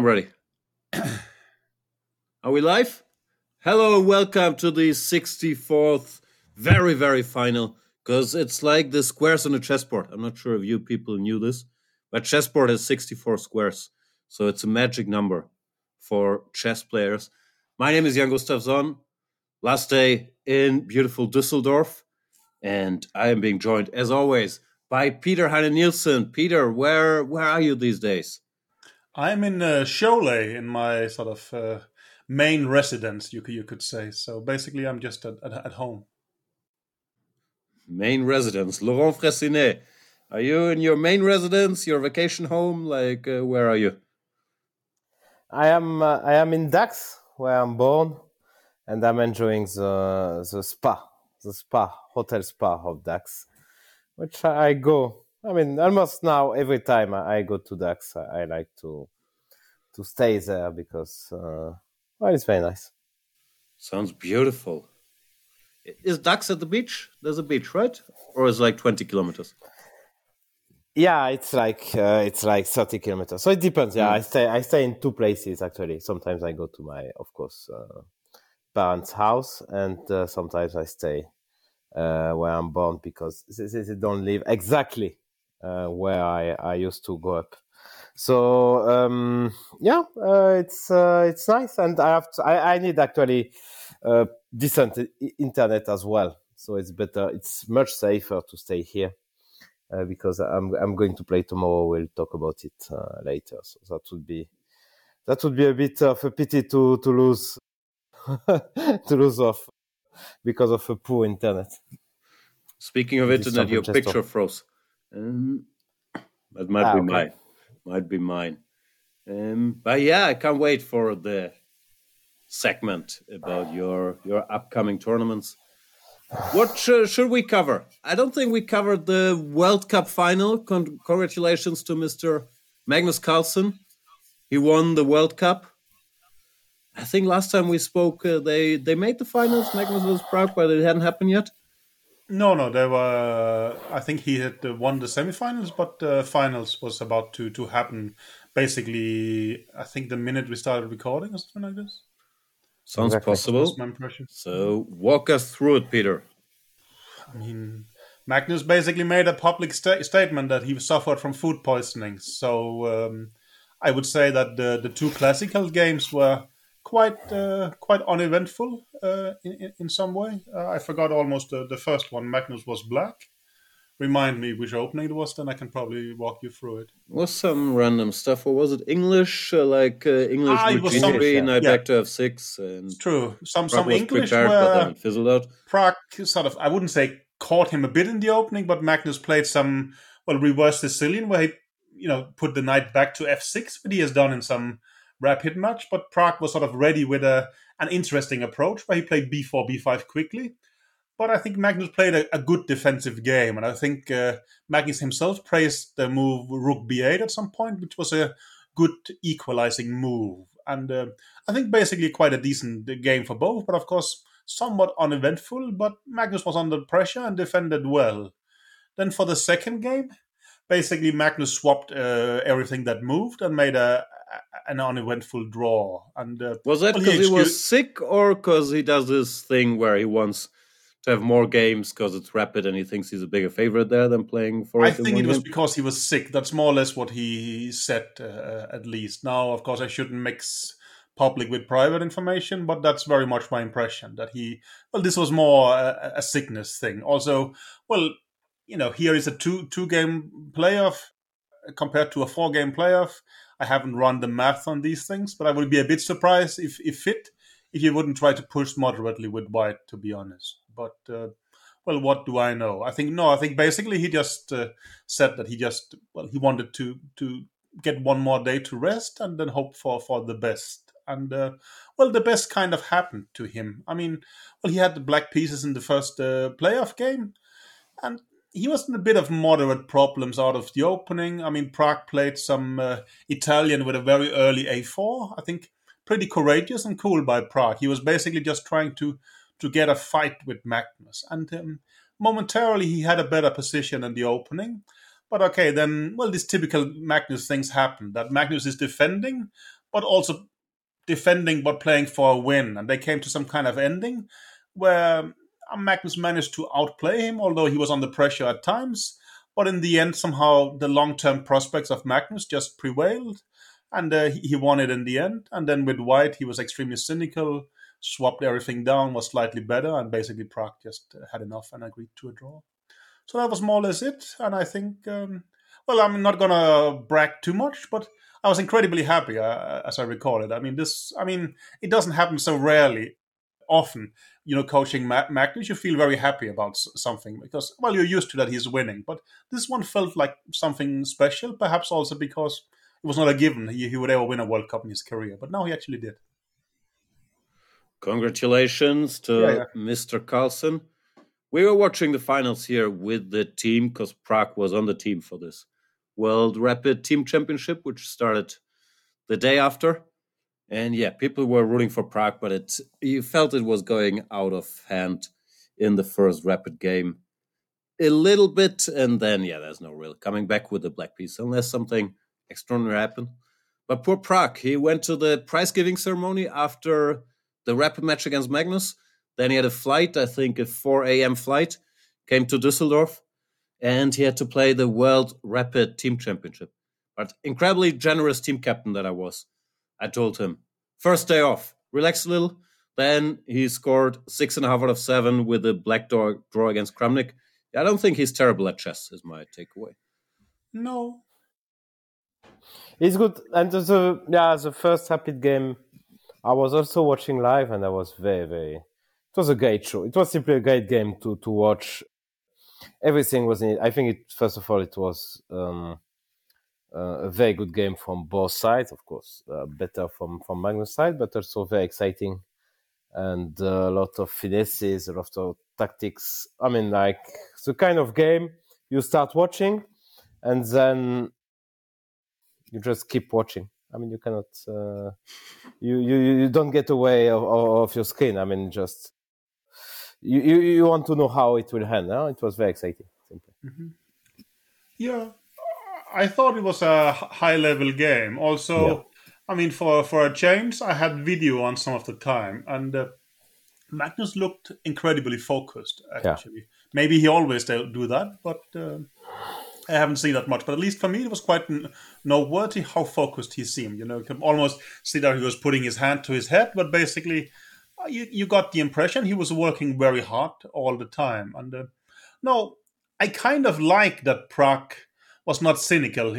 I'm ready. Are we live? Hello, welcome to the 64th, very, very final, because it's like the squares on a chessboard. I'm not sure if you people knew this, but chessboard has 64 squares. So it's a magic number for chess players. My name is Jan Gustafsson. Last day in beautiful Düsseldorf. And I am being joined, as always, by Peter Heine Nielsen. Peter, where where are you these days? I'm in uh, Cholet, in my sort of uh, main residence, you could, you could say. So basically, I'm just at, at, at home. Main residence, Laurent Fressinet. Are you in your main residence, your vacation home? Like, uh, where are you? I am. Uh, I am in Dax, where I'm born, and I'm enjoying the the spa, the spa hotel spa of Dax, which I go I mean, almost now every time I go to Dax, I, like to to stay there because uh, well, it's very nice. Sounds beautiful. Is Dax at the beach? There's a beach, right? Or is it like twenty kilometers? Yeah, it's like uh, it's like thirty kilometers. So it depends. Yeah, mm. I stay I stay in two places actually. Sometimes I go to my, of course, uh, parents' house, and uh, sometimes I stay uh, where I'm born because they, they don't live exactly uh, where I, I used to go up. So um, yeah, uh, it's uh, it's nice, and I have to, I, I need actually decent internet as well. So it's better. It's much safer to stay here. Uh, because I'm I'm going to play tomorrow. We'll talk about it uh, later. So that would be that would be a bit of a pity to to lose to lose off because of a poor internet. Speaking of internet, your picture froze. Um, that might ah, be okay. mine. Might be mine. Um, but yeah, I can't wait for the segment about your your upcoming tournaments. What sh should we cover? I don't think we covered the World Cup final. Con congratulations to Mr. Magnus Carlsen. He won the World Cup. I think last time we spoke, uh, they they made the finals. Magnus was proud, but it hadn't happened yet. No, no, there were. I think he had won the semifinals, but the finals was about to to happen. Basically, I think the minute we started recording or something like this. Sounds exactly. possible. my impression. So walk us through it, Peter. I mean, Magnus basically made a public sta- statement that he suffered from food poisoning. So um, I would say that the the two classical games were quite uh, quite uneventful uh, in, in some way. Uh, I forgot almost the, the first one. Magnus was black. Remind me which opening it was, then I can probably walk you through it. Was some random stuff, or was it English, uh, like uh, English ah, Virginia, Knight yeah. back to f6? And true. Some Pragg some English prepared, where fizzled out. Pragg sort of, I wouldn't say caught him a bit in the opening, but Magnus played some well reverse Sicilian where he you know put the knight back to f6, but he has done in some rapid match, but Pragg was sort of ready with a an interesting approach where he played b4, b5 quickly. But I think Magnus played a, a good defensive game, and I think uh, Magnus himself praised the move rook b8 at some point, which was a good equalizing move. And uh, I think basically quite a decent game for both, but of course somewhat uneventful. But Magnus was under pressure and defended well. Then for the second game, basically Magnus swapped uh, everything that moved and made a, an uneventful draw. And uh, was that because he, he, was sick, or because he does this thing where he wants to have more games because it's rapid and he thinks he's a bigger favorite there than playing for? I think it was because he was sick. That's more or less what he said, uh, at least. Now, of course, I shouldn't mix public with private information, but that's very much my impression that he. Well, this was more a, a sickness thing. Also, well, you know, here is a two two game playoff compared to a four game playoff I haven't run the math on these things, but I would be a bit surprised if if fit if you wouldn't try to push moderately with white, to be honest. But uh, well, what do I know? I think no. I think basically he just uh, said that he just well he wanted to to get one more day to rest and then hope for for the best. And uh, well, the best kind of happened to him. I mean, well, he had the black pieces in the first uh, playoff game, and he was in a bit of moderate problems out of the opening. I mean, Pragg played some uh, Italian with a very early a4. I think pretty courageous and cool by Pragg. He was basically just trying to to get a fight with Magnus, and um, momentarily he had a better position in the opening. But okay, then well, these typical Magnus things happen. That Magnus is defending, but also defending but playing for a win. And they came to some kind of ending where Magnus managed to outplay him, although he was under pressure at times. But in the end, somehow the long term prospects of Magnus just prevailed, and uh, he won it in the end. And then with White, he was extremely cynical, swapped everything down, was slightly better, and basically Pragg just uh, had enough and agreed to a draw. So that was more or less it. And I think, um, well, I'm not gonna brag too much, but I was incredibly happy uh, as I recall it. I mean, this, I mean, it doesn't happen so rarely, often. You know, coaching Magnus, you feel very happy about something because, well, you're used to that he's winning. But this one felt like something special, perhaps also because it was not a given he, he would ever win a World Cup in his career. But now he actually did. Congratulations to yeah, yeah. Mr. Carlsen. We were watching the finals here with the team because Pragg was on the team for this World Rapid Team Championship, which started the day after. And yeah, people were rooting for Pragg, but it you felt it was going out of hand in the first Rapid game a little bit, and then yeah, there's no real coming back with the black piece unless something extraordinary happened. But poor Pragg, he went to the prize giving ceremony after the Rapid match against Magnus. Then he had a flight, I think a 4 a.m. flight, came to Düsseldorf, and he had to play the World Rapid Team Championship. But incredibly generous team captain that I was. I told him, first day off, relax a little. Then he scored six and a half out of seven with a black draw, draw against Kramnik. I don't think he's terrible at chess, is my takeaway. No. He's good. And the, yeah, the first Rapid game, I was also watching live and I was very, very. It was a great show. It was simply a great game to, to watch everything was in it. I think it first of all it was um, uh, a very good game from both sides, of course, uh, better from from Magnus' side, but also very exciting and uh, a lot of finesses, a lot of tactics. I mean, like the kind of game you start watching, and then you just keep watching. I mean, you cannot, uh, you, you you don't get away of, of your screen. I mean, just you, you, you want to know how it will end. Huh? It was very exciting. Mm-hmm. Yeah, I thought it was a high level game. Also, yeah. I mean, for for a change, I had video on some of the time, and uh, Magnus looked incredibly focused. Actually, yeah. maybe he always do that, but. Uh, I haven't seen that much, but at least for me, it was quite noteworthy how focused he seemed. You know, you can almost see that he was putting his hand to his head, but basically uh, you, you got the impression he was working very hard all the time. And uh, no, I kind of like that Pragg was not cynical.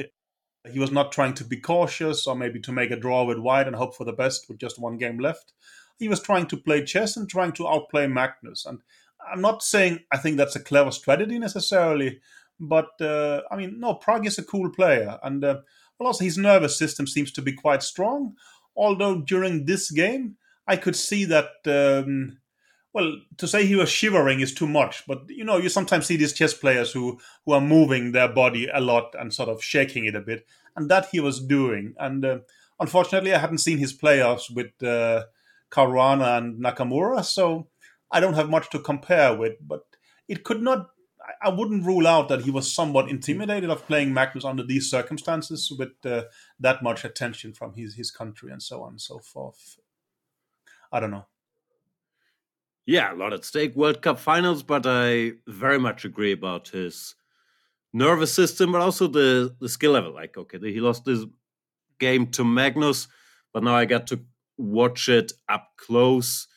He, was not trying to be cautious or maybe to make a draw with White and hope for the best with just one game left. He was trying to play chess and trying to outplay Magnus. And I'm not saying I think that's a clever strategy necessarily, but uh, I mean, no, Pragg is a cool player. And uh, also his nervous system seems to be quite strong. Although during this game, I could see that. Um, well, to say he was shivering is too much, but you know, you sometimes see these chess players who who are moving their body a lot and sort of shaking it a bit, and that he was doing. And uh, unfortunately, I hadn't seen his playoffs with uh, Caruana and Nakamura, so I don't have much to compare with. But it could not. I wouldn't rule out that he was somewhat intimidated of playing Magnus under these circumstances with uh, that much attention from his his country and so on and so forth. I don't know. Yeah, a lot at stake. World Cup finals, but I very much agree about his nervous system, but also the the skill level. Like, okay, he lost this game to Magnus, but now I got to watch it up close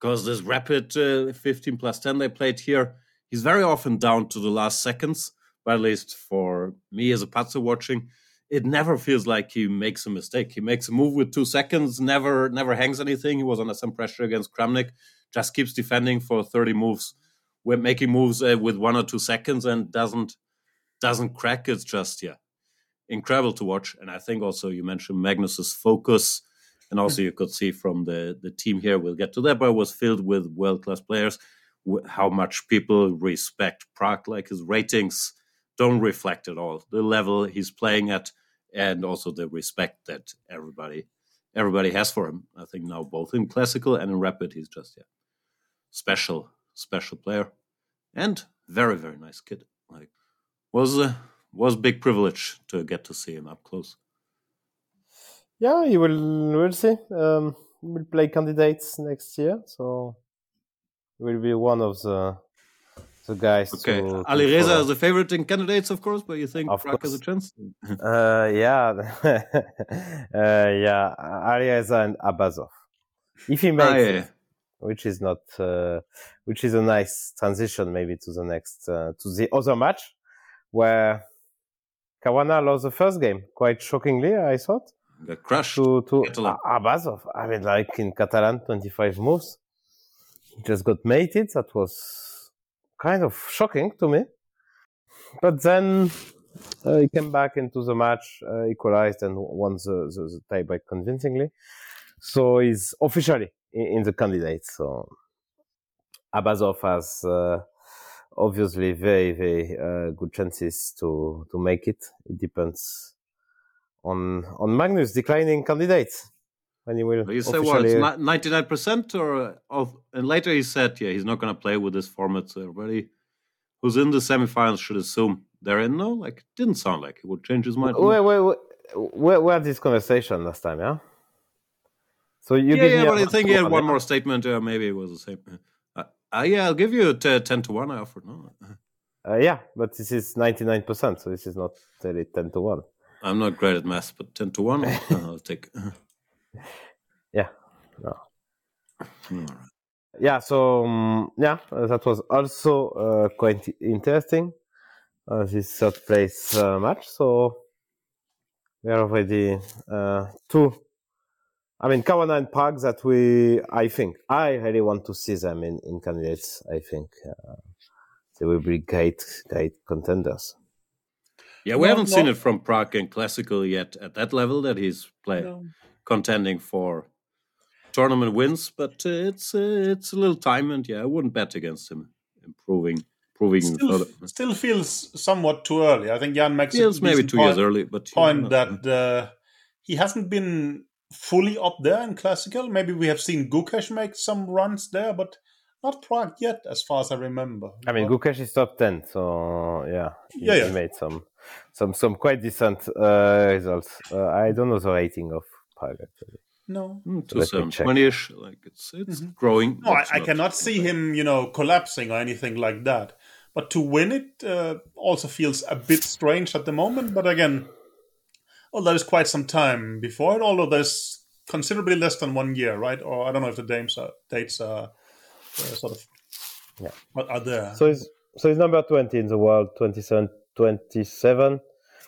because this rapid uh, 15 plus 10 they played here, he's very often down to the last seconds. But at least for me as a patzer watching, it never feels like he makes a mistake. He makes a move with two seconds, never never hangs anything. He was under some pressure against Kramnik, just keeps defending for 30 moves, We're making moves uh, with one or two seconds and doesn't doesn't crack. It's just yeah, incredible to watch. And I think also you mentioned Magnus's focus, and also you could see from the the team here. We'll get to that, but it was filled with world class players. How much people respect Pragg, like his ratings don't reflect at all the level he's playing at and also the respect that everybody everybody has for him. I think now both in classical and in rapid, he's just yeah, special special player and very very nice kid. Like was a was big privilege to get to see him up close. Yeah, you will. We'll see. Um, we'll play candidates next year, so will be one of the the guys. Okay, to, Alireza is a favorite in candidates, of course, but you think of Pragg has a chance? uh, yeah, uh, yeah, Alireza and Abasov. If he makes ah, yeah. it, which is not, uh, which is a nice transition maybe to the next, uh, to the other match, where Caruana lost the first game quite shockingly, I thought. Got crushed. To, to Abasov. I mean, like in Catalan, 25 moves. He just got mated. That was kind of shocking to me. But then uh, he came back into the match, uh, equalized, and won the, the, the tiebreak convincingly. So he's officially in, in the candidates. So Abasov has uh, obviously very, very uh, good chances to, to make it. It depends on on Magnus declining candidates when he will. You say what? Ninety nine percent, or of, and later he said, yeah, he's not going to play with this format. So everybody who's in the semifinals should assume they're in. No, like didn't sound like he would change his mind. Wait, wait, wait. Where, where this conversation last time? Yeah. So you yeah, yeah, but I think he had one more statement. Uh, maybe it was the same. Uh, uh, yeah, I'll give you t- ten to one. I offered no. Uh, yeah, but this is ninety nine percent, so this is not really ten to one. I'm not great at math, but 10 to 1, I'll take. yeah. No. Yeah, so um, yeah, that was also uh, quite interesting. Uh, this third place uh, match. So we are already uh, two. I mean, Caruana and Pragg that we, I think, I really want to see them in, in candidates. I think uh, they will be great, great contenders. Yeah, we haven't seen it from Pragg in classical yet at that level that he's playing, no. contending for tournament wins. But uh, it's uh, it's a little time, and yeah, I wouldn't bet against him improving. Proving still, still feels somewhat too early. I think Jan makes feels maybe two point, years early, but point that uh, he hasn't been fully up there in classical. Maybe we have seen Gukesh make some runs there, but not Pragg yet, as far as I remember. I mean, Gukesh is top ten, so yeah, he, yeah, yeah. he made some some some quite decent uh, results. Uh, I don't know the rating of Pragg actually. No, mm, to some twenty-ish. Like it's it's mm-hmm. growing. No, I, I, cannot see him, you know, collapsing or anything like that. But to win it uh, also feels a bit strange at the moment. But again, well, there is quite some time before it. Although there's considerably less than one year, right? Or I don't know if the dates are, dates are uh, sort of yeah are there. So he's so he's number twenty in the world, 27, 27.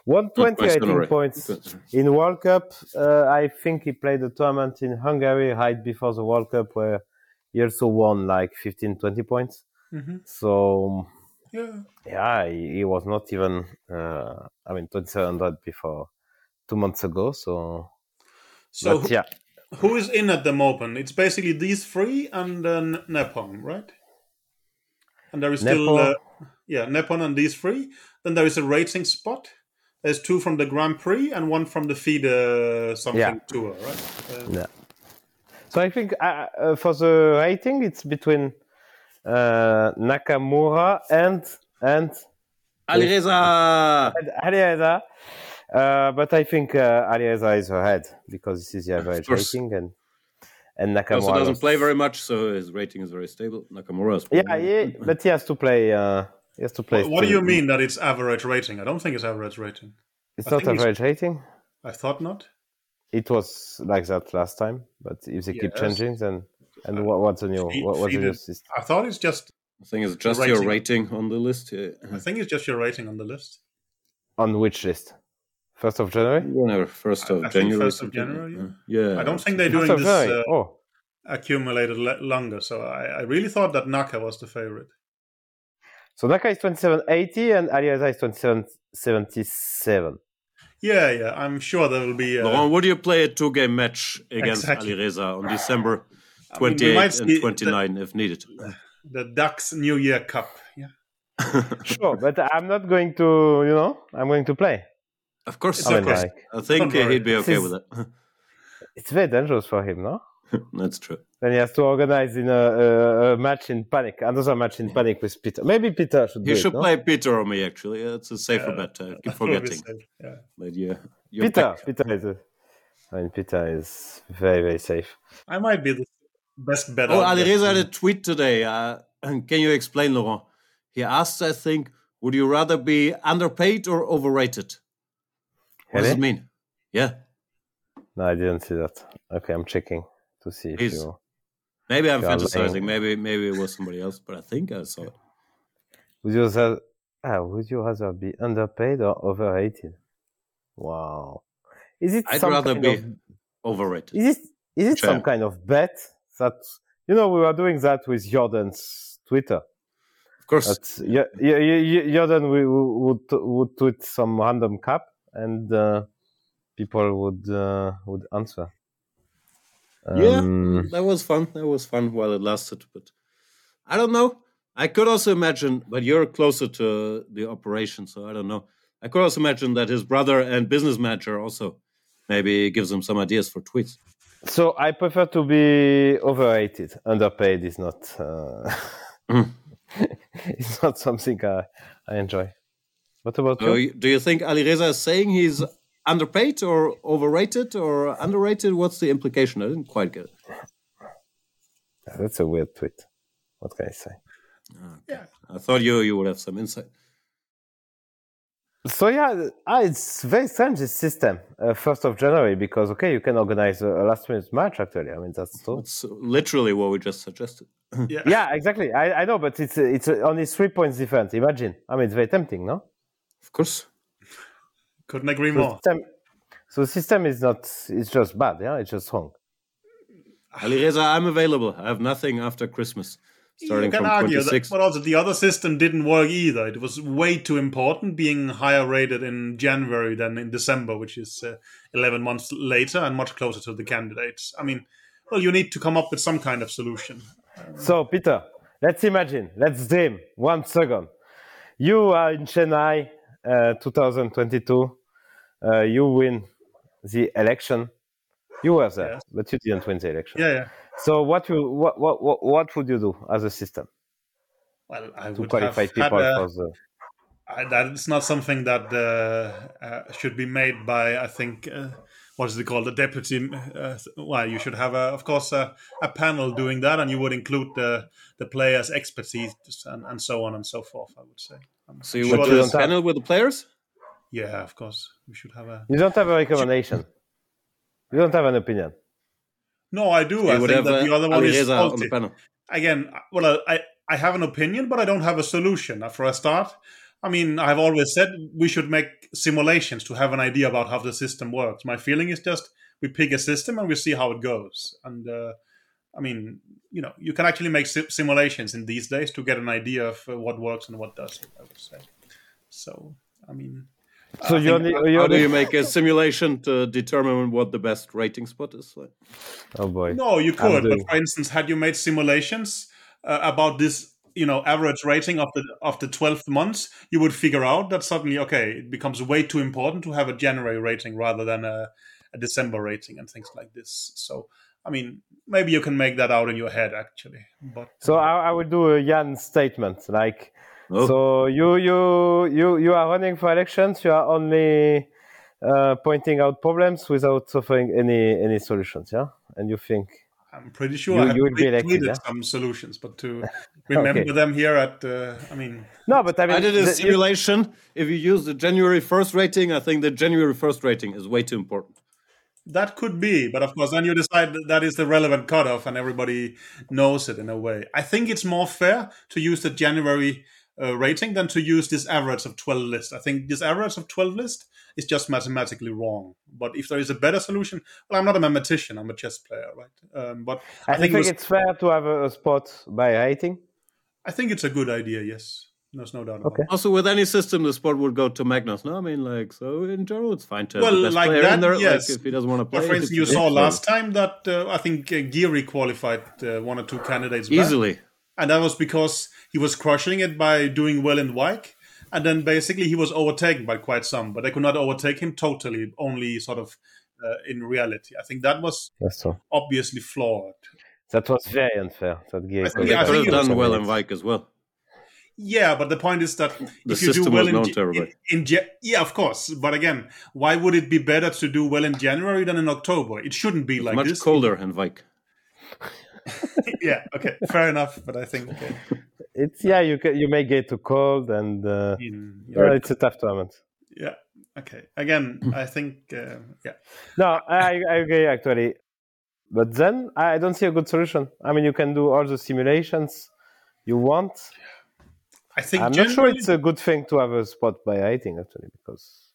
120 points in World Cup. Uh, I think he played the tournament in Hungary right before the World Cup, where he also won like 15, 20 points. Mm-hmm. So, yeah, yeah, he, he was not even. Uh, I mean, 2700 before two months ago. So, so but, yeah. Who is in at the moment? It's basically these three and then Nepom, right? And there is still, uh, yeah, Nepon and these three. Then there is a racing spot. There's two from the Grand Prix and one from the FIDE something yeah. tour, right? Uh, yeah. So I think uh, uh, for the rating, it's between uh, Nakamura and and Alireza. Alireza. Uh, but I think uh, Alireza is ahead because this is the average rating, and and Nakamura also doesn't play very much, so his rating is very stable. Nakamura is yeah, yeah, but he has to play. Uh, he has to play. What, what do you mean that it's average rating? I don't think it's average rating. It's I not average rating. I thought not. It was like that last time, but if they yes. keep changing, then and what, what's the new? What, what's the new system? I thought it's just. I think it's just rating. your rating on the list. Yeah. I think it's just your rating on the list. On which list? First of January? Whenever first of January. First of January. Yeah. yeah. I don't think they're doing this uh, oh. accumulated longer. So I, I, really thought that Naka was the favorite. So Naka is twenty seven eighty and Alireza is twenty seven seventy seven. Yeah, yeah. I'm sure there will be. Uh... Laurent, would you play a two game match against exactly. Alireza on December twenty eight I mean, and twenty nine if needed? The Dax New Year Cup. Yeah. sure, but I'm not going to. You know, I'm going to play. Of course, I, mean, like, I think he'd be okay with it. it's very dangerous for him, no? That's true. Then he has to organize in a, a, a, match in panic, another match in panic with Peter. Maybe Peter should. He should it, play no? Peter or me. Actually, it's a safer yeah, bet. I keep forgetting. Yeah. But yeah, Peter. Back. Peter is. A, I mean, Peter is very, very safe. I might be the best bet. Oh, Alireza had a tweet today. Uh, can you explain, Laurent? He asked, I think, would you rather be underpaid or overrated? What does it mean? Yeah. No, I didn't see that. Okay, I'm checking to see if you. Maybe I'm fantasizing. Maybe maybe it was somebody else, but I think I saw it. Would you rather, ah, would you rather be underpaid or overrated? Wow. Is it? I'd rather be of, overrated. Is it? Is it some kind of bet that you know we were doing that with Jordan's Twitter? Of course. yeah, Jordan would would tweet some random cap and uh, people would uh, would answer. yeah, um, that was fun. That was fun while it lasted, but I don't know. I could also imagine, but you're closer to the operation, so I don't know. I could also imagine that his brother and business manager also maybe gives him some ideas for tweets. So I prefer to be overrated. Underpaid is not. Uh, mm. it's not something I, I enjoy. What about you? Do you think Alireza is saying he's underpaid or overrated or underrated? What's the implication? I didn't quite get it. That's a weird tweet. What can I say? Okay. Yeah. I thought you you would have some insight. So yeah, ah, it's very strange this system. Uh, first uh, of January because okay, you can organize a, last minute match. Actually, I mean that's true. It's literally what we just suggested. yeah. yeah, exactly. I, I know, but it's it's only three points different. Imagine. I mean, it's very tempting, no? Of course. Couldn't agree so more. System, so the system is not. It's just bad. Yeah, it's just wrong. Alireza, I'm available. I have nothing after Christmas starting you can argue 26. that, but also the other system didn't work either. It was way too important, being higher rated in January than in December, which is uh, 11 months later and much closer to the candidates. I mean, well, you need to come up with some kind of solution. So, Peter, let's imagine, let's dream one second. You are in Chennai, uh, 2022. Uh, you win the election. You were there, yes. but you didn't win the election. Yeah, yeah. So what you what what what what would you do as a system? Well, I to qualify people a, for the. I, that's not something that uh, uh, should be made by I think uh, what is it called the deputy. Uh, well, you should have a, of course a, a, panel doing that, and you would include the the players' expertise and, and so on and so forth. I would say. I'm so you sure would do a panel with the players? Yeah, of course. We should have a. You don't have a recommendation. you don't have an opinion. No, I do. I think that the other one is faulty. Again, well, I I have an opinion, but I don't have a solution. For a start, I mean, I've always said we should make simulations to have an idea about how the system works. My feeling is just we pick a system and we see how it goes. And uh, I mean, you know, you can actually make simulations in these days to get an idea of uh, what works and what doesn't. I would say. So, I mean, so you're, the, you're how do you make a simulation to determine what the best rating spot is? Oh boy! No, you could. But for instance, had you made simulations uh, about this, you know, average rating of the of the twelfth months, you would figure out that suddenly, okay, it becomes way too important to have a January rating rather than a, a December rating and things like this. So, I mean, maybe you can make that out in your head actually. But so I, I would do a Jan statement like Oh. So you you you you are running for elections. You are only uh, pointing out problems without offering any any solutions. Yeah, and you think. I'm pretty sure you, I you will be elected, yeah? some solutions, but to remember okay. them here at, uh, I mean, no, but I mean, I did a the, simulation. You... If you use the January first rating, I think the January first rating is way too important. That could be, but of course, then you decide that, that is the relevant cutoff, and everybody knows it in a way. I think it's more fair to use the January uh, rating than to use this average of 12 list. I think this average of 12 list is just mathematically wrong. But if there is a better solution, well, I'm not a mathematician, I'm a chess player, right? Um, but I, I think, think it was, it's fair to have a, a, spot by rating. I think it's a good idea, yes. There's no doubt about okay. it. Also, with any system, the spot would go to Magnus. No, I mean, like, so in general, it's fine to have well, the best like player that, in there. Yes. Like, if he doesn't want to play, but for instance, you saw last time that uh, I think uh, Giri qualified uh, one or two candidates easily. Back and that was because he was crushing it by doing well in Wijk, and then basically he was overtaken by quite some, but they could not overtake him totally, only sort of uh, in reality. I think that was so. obviously flawed. That was very unfair. That gave. I think, yeah, I think done well in Wijk as well. Yeah, but the point is that the if you do well in, in, in, yeah, of course. But again, why would it be better to do well in January than in October? It shouldn't be it's like much this. colder in Wijk. yeah. Okay. Fair enough. But I think okay. It's yeah. You can, you may get too cold, and uh, in, yeah, it's a tough tournament. Yeah. Okay. Again, I think uh, yeah. No, I, I agree actually. But then I don't see a good solution. I mean, you can do all the simulations you want. I think I'm not sure it's a good thing to have a spot by rating actually because.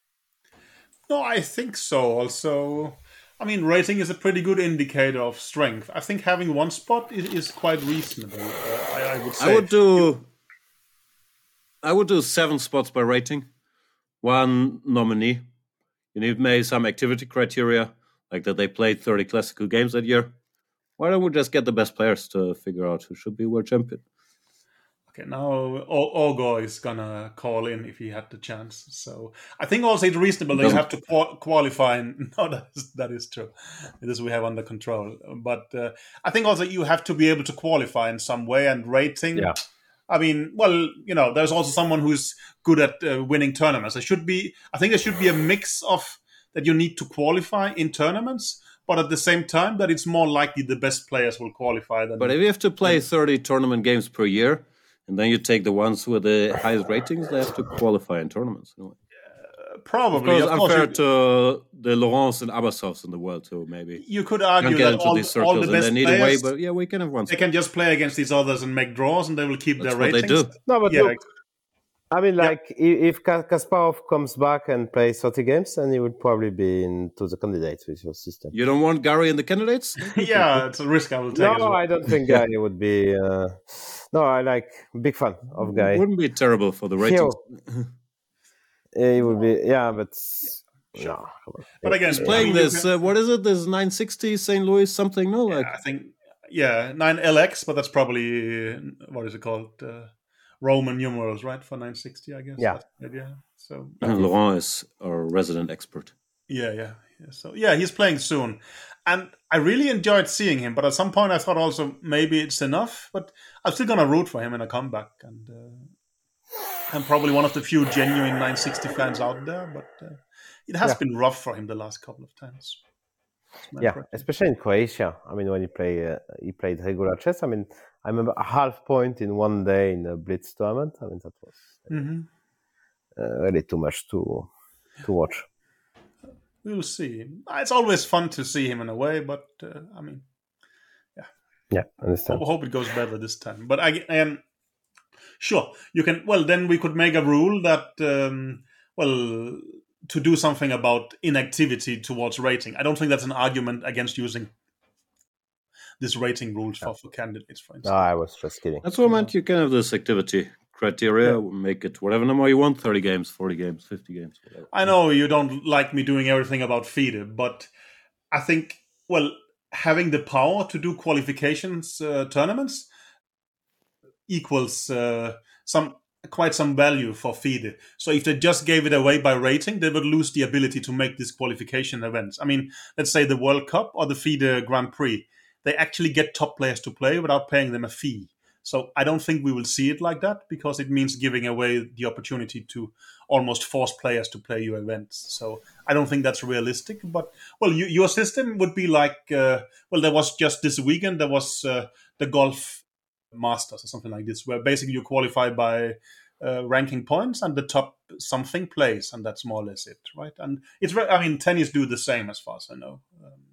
No, I think so. Also, I mean, rating is a pretty good indicator of strength. I think having one spot is, is quite reasonable. Uh, I, I, would say. I would do. I would do seven spots by rating, one nominee. You need maybe some activity criteria like that they played 30 classical games that year. Why don't we just get the best players to figure out who should be world champion? Okay, now Ogo is gonna call in if he had the chance. So I think also it's reasonable that you have to qualify. No, that is, that is true. This we have under control. But uh, I think also you have to be able to qualify in some way and rating. Yeah. I mean, well, you know, there's also someone who's good at uh, winning tournaments. There should be, I think, there should be a mix of that you need to qualify in tournaments, but at the same time that it's more likely the best players will qualify. Than but if you have to play 30 tournament games per year, and then you take the ones with the highest ratings, they have to qualify in tournaments. You know? uh, probably. Of course, unfair to the Laurents and Abasovs in the world too. Maybe you could argue that all, all, the best players, way, but yeah, we can have one. They can just play against these others and make draws, and they will keep That's their ratings. They do. No, but yeah, look, I mean, like yeah. if Kasparov comes back and plays 30 games, then he would probably be into the candidates with your system. You don't want Gary in the candidates? yeah, it's a risk I will take. No, well. I don't think Gary would be. Uh, no, I like big fan of Gary. It wouldn't be terrible for the ratings. yeah, he would be. Yeah, but. No, but again, he's playing this. Uh, what is it? This 960 St. Louis something? No, like I think yeah, 9LX, but that's probably what is it called? Uh, Roman numerals, right, for 960, I guess. Yeah. Yeah. So and Laurent is our resident expert. Yeah, yeah, yeah. So yeah, he's playing soon, and I really enjoyed seeing him. But at some point, I thought also maybe it's enough. But I'm still gonna root for him in a comeback, and uh, I'm probably one of the few genuine 960 fans out there. But uh, it has yeah. been rough for him the last couple of times. Yeah, especially in Croatia. I mean, when he play, uh, he played regular chess. I mean, I remember a half point in one day in a blitz tournament. I mean, that was mm-hmm. uh, really too much to to watch. We'll see. It's always fun to see him in a way, but uh, I mean, yeah, yeah, I understand. I hope it goes better this time. But I am sure you can. Well, then we could make a rule that um, well to do something about inactivity towards rating. I don't think that's an argument against using this rating rules for, for candidates, for instance. No, I was just kidding. That's what I meant. You can have this activity criteria, yeah. make it whatever number you want 30 games, 40 games, 50 games. Whatever. I know you don't like me doing everything about FIDE, but I think, well, having the power to do qualifications uh, tournaments equals uh, some quite some value for FIDE. So if they just gave it away by rating, they would lose the ability to make these qualification events. I mean, let's say the World Cup or the FIDE Grand Prix, they actually get top players to play without paying them a fee. So I don't think we will see it like that because it means giving away the opportunity to almost force players to play your events. So I don't think that's realistic. But well, you, your system would be like uh, well, there was just this weekend there was uh, the golf masters or something like this, where basically you qualify by uh, ranking points and the top something plays, and that's more or less it, right? And it's I mean, tennis do the same as far as I know. Um,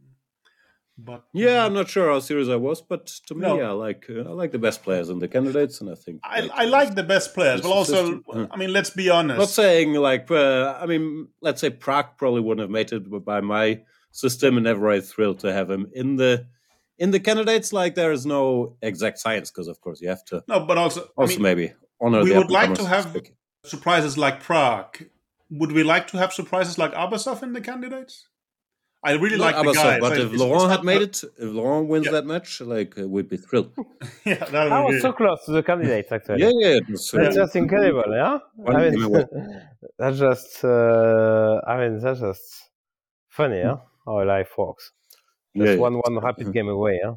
but yeah, I'm not sure how serious I was, but to me, no. yeah, I like uh, I like the best players and the candidates, and I think I, like, I like the best players. But also, I mean, let's be honest. Not saying like uh, I mean, let's say Pragg probably wouldn't have made it by my system, and everybody thrilled to have him in the in the candidates. Like there is no exact science because, of course, you have to. No, but also also I mean, maybe honor. We would like to have surprises like Pragg. Would we like to have surprises like Abasov in the candidates? I really Not like the Abasov, guy. But if Laurent had made it, if Laurent wins yeah. that match, like uh, we'd be thrilled. yeah, that I was be... so close to the candidates actually. yeah, yeah, was, that's just incredible. Yeah, I mean, that's just. Uh, I mean, that's just funny. Yeah, how life works. Just yeah, one one rapid game away. Yeah.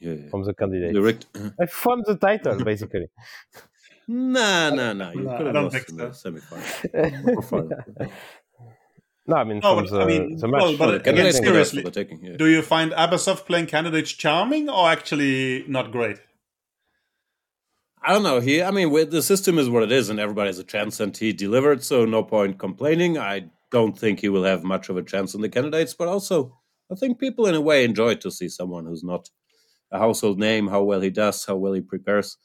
Yeah, yeah. From the candidates. Direct. I won the title basically. Nah, nah, nah. You No, could I have don't lost think in the so. semifinal. Or final. No, I mean, No, from but, the, I mean, the well, match. but Well, again, candidates seriously, taking, yeah. Do you find Abasov playing candidates charming or actually not great? I don't know. He, I mean, with the system is what it is, and everybody has a chance, and he delivered, so no point complaining. I don't think he will have much of a chance in the candidates, but also I think people in a way enjoy to see someone who's not a household name, how well he does, how well he prepares.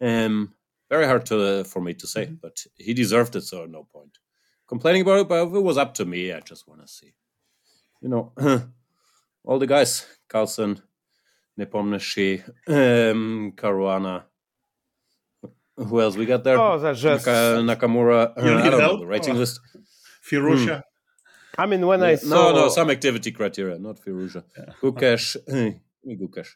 Um, very hard to for me to say, but he deserved it, so no point complaining about it. But if it was up to me, I just want to see, you know, all the guys: Carlsen, Nepomniachtchi, um, Caruana. Who else we got there? Oh, that's just. Naka- Nakamura. Uh, I don't know help, the rating or- list. Firouzja? I mean, when I saw. No, no, some activity criteria, not Firouzja. Gukesh. Gukesh.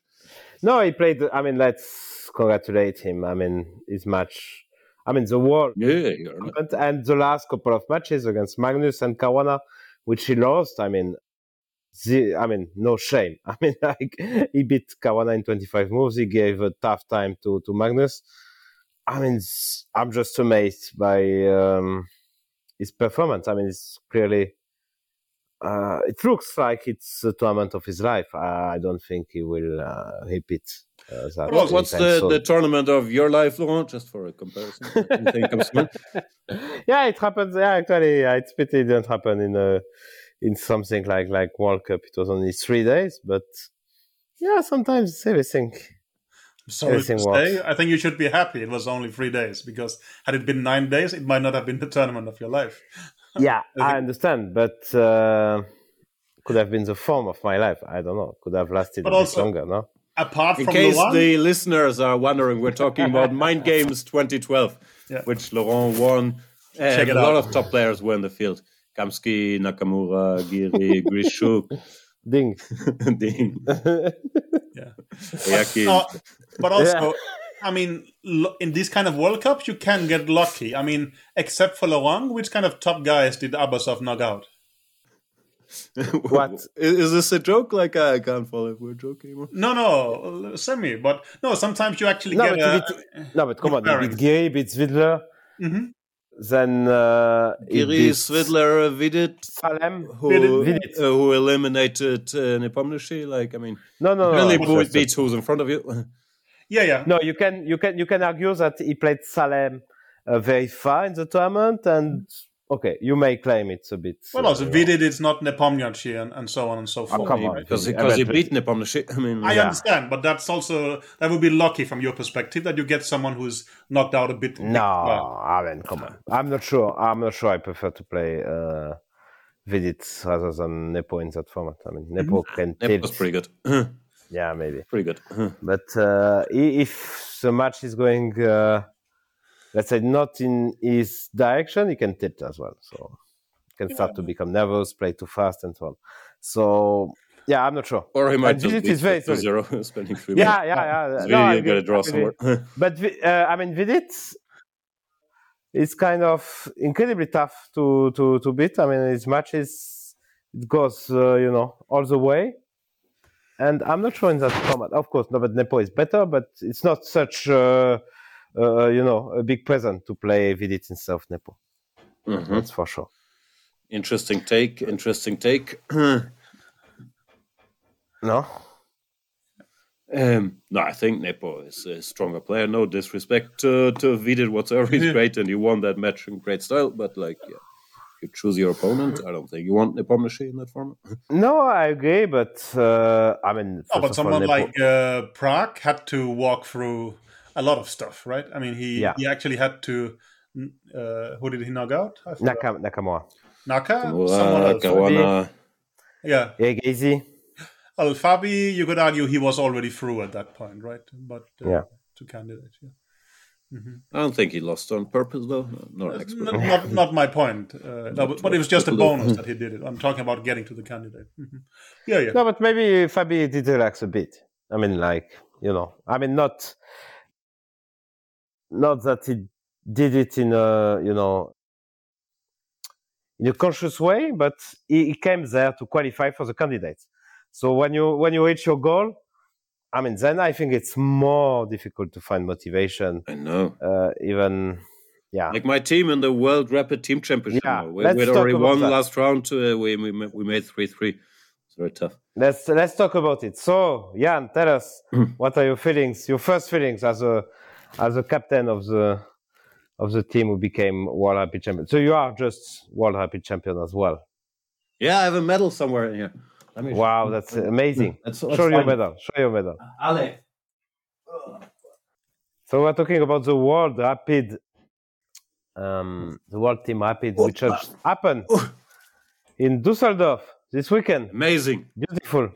No, he played. I mean, let's congratulate him. I mean, his match. I mean, the world Yeah, and, and the last couple of matches against Magnus and Caruana, which he lost. I mean, the, I mean, no shame. I mean, like he beat Caruana in 25 moves. He gave a tough time to to Magnus. I mean, I'm just amazed by um, his performance. I mean, it's clearly. Uh, it looks like it's a tournament of his life. I don't think he will uh, repeat that. What, what's the, soon. the tournament of your life, Laurent? Just for a comparison. Comes yeah, it happens. Yeah, actually, yeah, it's pity it didn't happen in a in something like like World Cup. It was only three days, but yeah, sometimes everything. Sorry Everything to works. say, I think you should be happy it was only three days because had it been nine days, it might not have been the tournament of your life. Yeah, I I understand, but uh, could have been the form of my life. I don't know. Could have lasted But a bit longer. No. Apart In case Luan, the listeners are wondering, we're talking about Mind Games 2012, Yeah. which Laurent won. Check And it a lot out. of top players were in the field. Kamsky, Nakamura, Giri, Grischuk, Ding. Ding, yeah. Yakin. No, uh, but also, Yeah. I mean, in these kind of World Cups, you can get lucky. I mean, except for Laurent, which kind of top guys did Abasov knock out? What? Is, is this a joke? Like, I can't follow if we're joking. anymore. No, no, semi. But no, sometimes you actually No, get but a. he no, but come on, he Comparing. beat Giri, beat Svidler, Mhm. then uh, he Giri, beat uh, Vidit, Salem. who, Vidit. uh, who eliminated uh, Nepomniachtchi. Like, I mean, No, no, no. really no, no, just- beats who's in front of you. Yeah, yeah. No, you can you can you can argue that he played Salem uh, very far in the tournament, and okay, you may claim it's a bit. Well, uh, also, you know. Vidit is not Nepomniachtchi and, and so on and so forth. Oh, come on. Because Yeah, because he but- beat Nepomniachtchi. I mean, I Yeah. understand, but that's also that would be lucky from your perspective that you get someone who's knocked out a bit. No, Well, I mean, come on. I'm not sure. I'm not sure. I prefer to play uh, Vidit rather than Nepo in that format. I mean, Nepo can Nep tilt. was pretty good. Yeah, maybe. pretty good. But uh, if the match is going, uh, let's say, not in his direction, he can tilt as well. So he can start to become nervous, play too fast, and so on. So yeah, I'm not sure. Or he might And just Vidit is very zero, spending three Yeah, minutes. yeah, yeah. It's No, I really gotta draw somewhere. But uh, I mean, Vidit is kind of incredibly tough to to to beat. I mean, his matches it goes uh, you know all the way, and I'm not sure in that format. Of course, Norbert Nepo is better, but it's not such uh, uh, you know a big present to play Vidit instead of Nepo. Mhm. That's for sure. Interesting take. Interesting take. No, Um, no, I think Nepo is a stronger player. No disrespect to to Vidit whatsoever. He's great and he won that match in great style. But like, yeah, you choose your opponent. I don't think you want Nepomniachtchi in that format. no, I agree, but uh, I mean, No, first but of all, someone Nepo- like uh, Pragg had to walk through a lot of stuff, right? I mean, he Yeah. he actually had to. Uh, who did he knock out? I forgot. Naka, Nakamura, Naka. Someone Uh, else. Caruana. Yeah. Erigaisi. Well, Fabi, you could argue he was already through at that point, right? But uh, Yeah. to candidate, yeah. I don't think he lost on purpose though. No, not an expert. Not, not, not my point. Uh, no, but, but it was just a bonus that he did it. I'm talking about getting to the candidate. Mhm. Yeah, yeah. No, but maybe Fabi did relax a bit. I mean, like you know, I mean, not not that he did it in a you know in a conscious way, but he, he came there to qualify for the candidates. So when you when you reach your goal, I mean, then I think it's more difficult to find motivation. I know. Uh, even, yeah. Like my team in the World Rapid Team Championship. Yeah, we, would already won the last round. Uh, we, we, we made 3 3. It's very tough. Let's let's talk about it. So, Jan, tell us what are your feelings, your first feelings as a as a captain of the of the team who became World Rapid Champion. So you are just World Rapid Champion as well. Yeah, I have a medal somewhere in here. wow, that's amazing. Let's, let's Show your medal. Show your medal. Ale. So we're talking about the World Rapid, um, the World Team Rapid, which just happened in Dusseldorf this weekend. Amazing. Beautiful.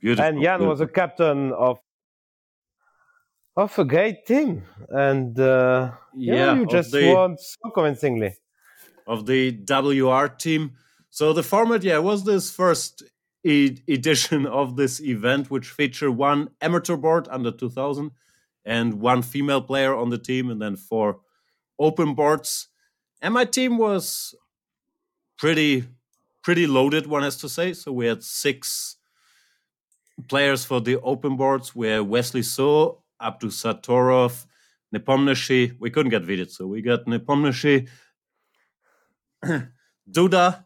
Beautiful. And Jan beautiful. was a captain of of a great team, and uh, yeah, you just the, won so convincingly. Of the WR team. So the format, yeah, was this first e- edition of this event, which featured one amateur board under 2000 and one female player on the team, and then four open boards. And my team was pretty pretty loaded, one has to say. So we had six players for the open boards. We had Wesley So, Abdusattorov, Nepomniachtchi. We couldn't get Vidit, so we got Nepomniachtchi, Duda.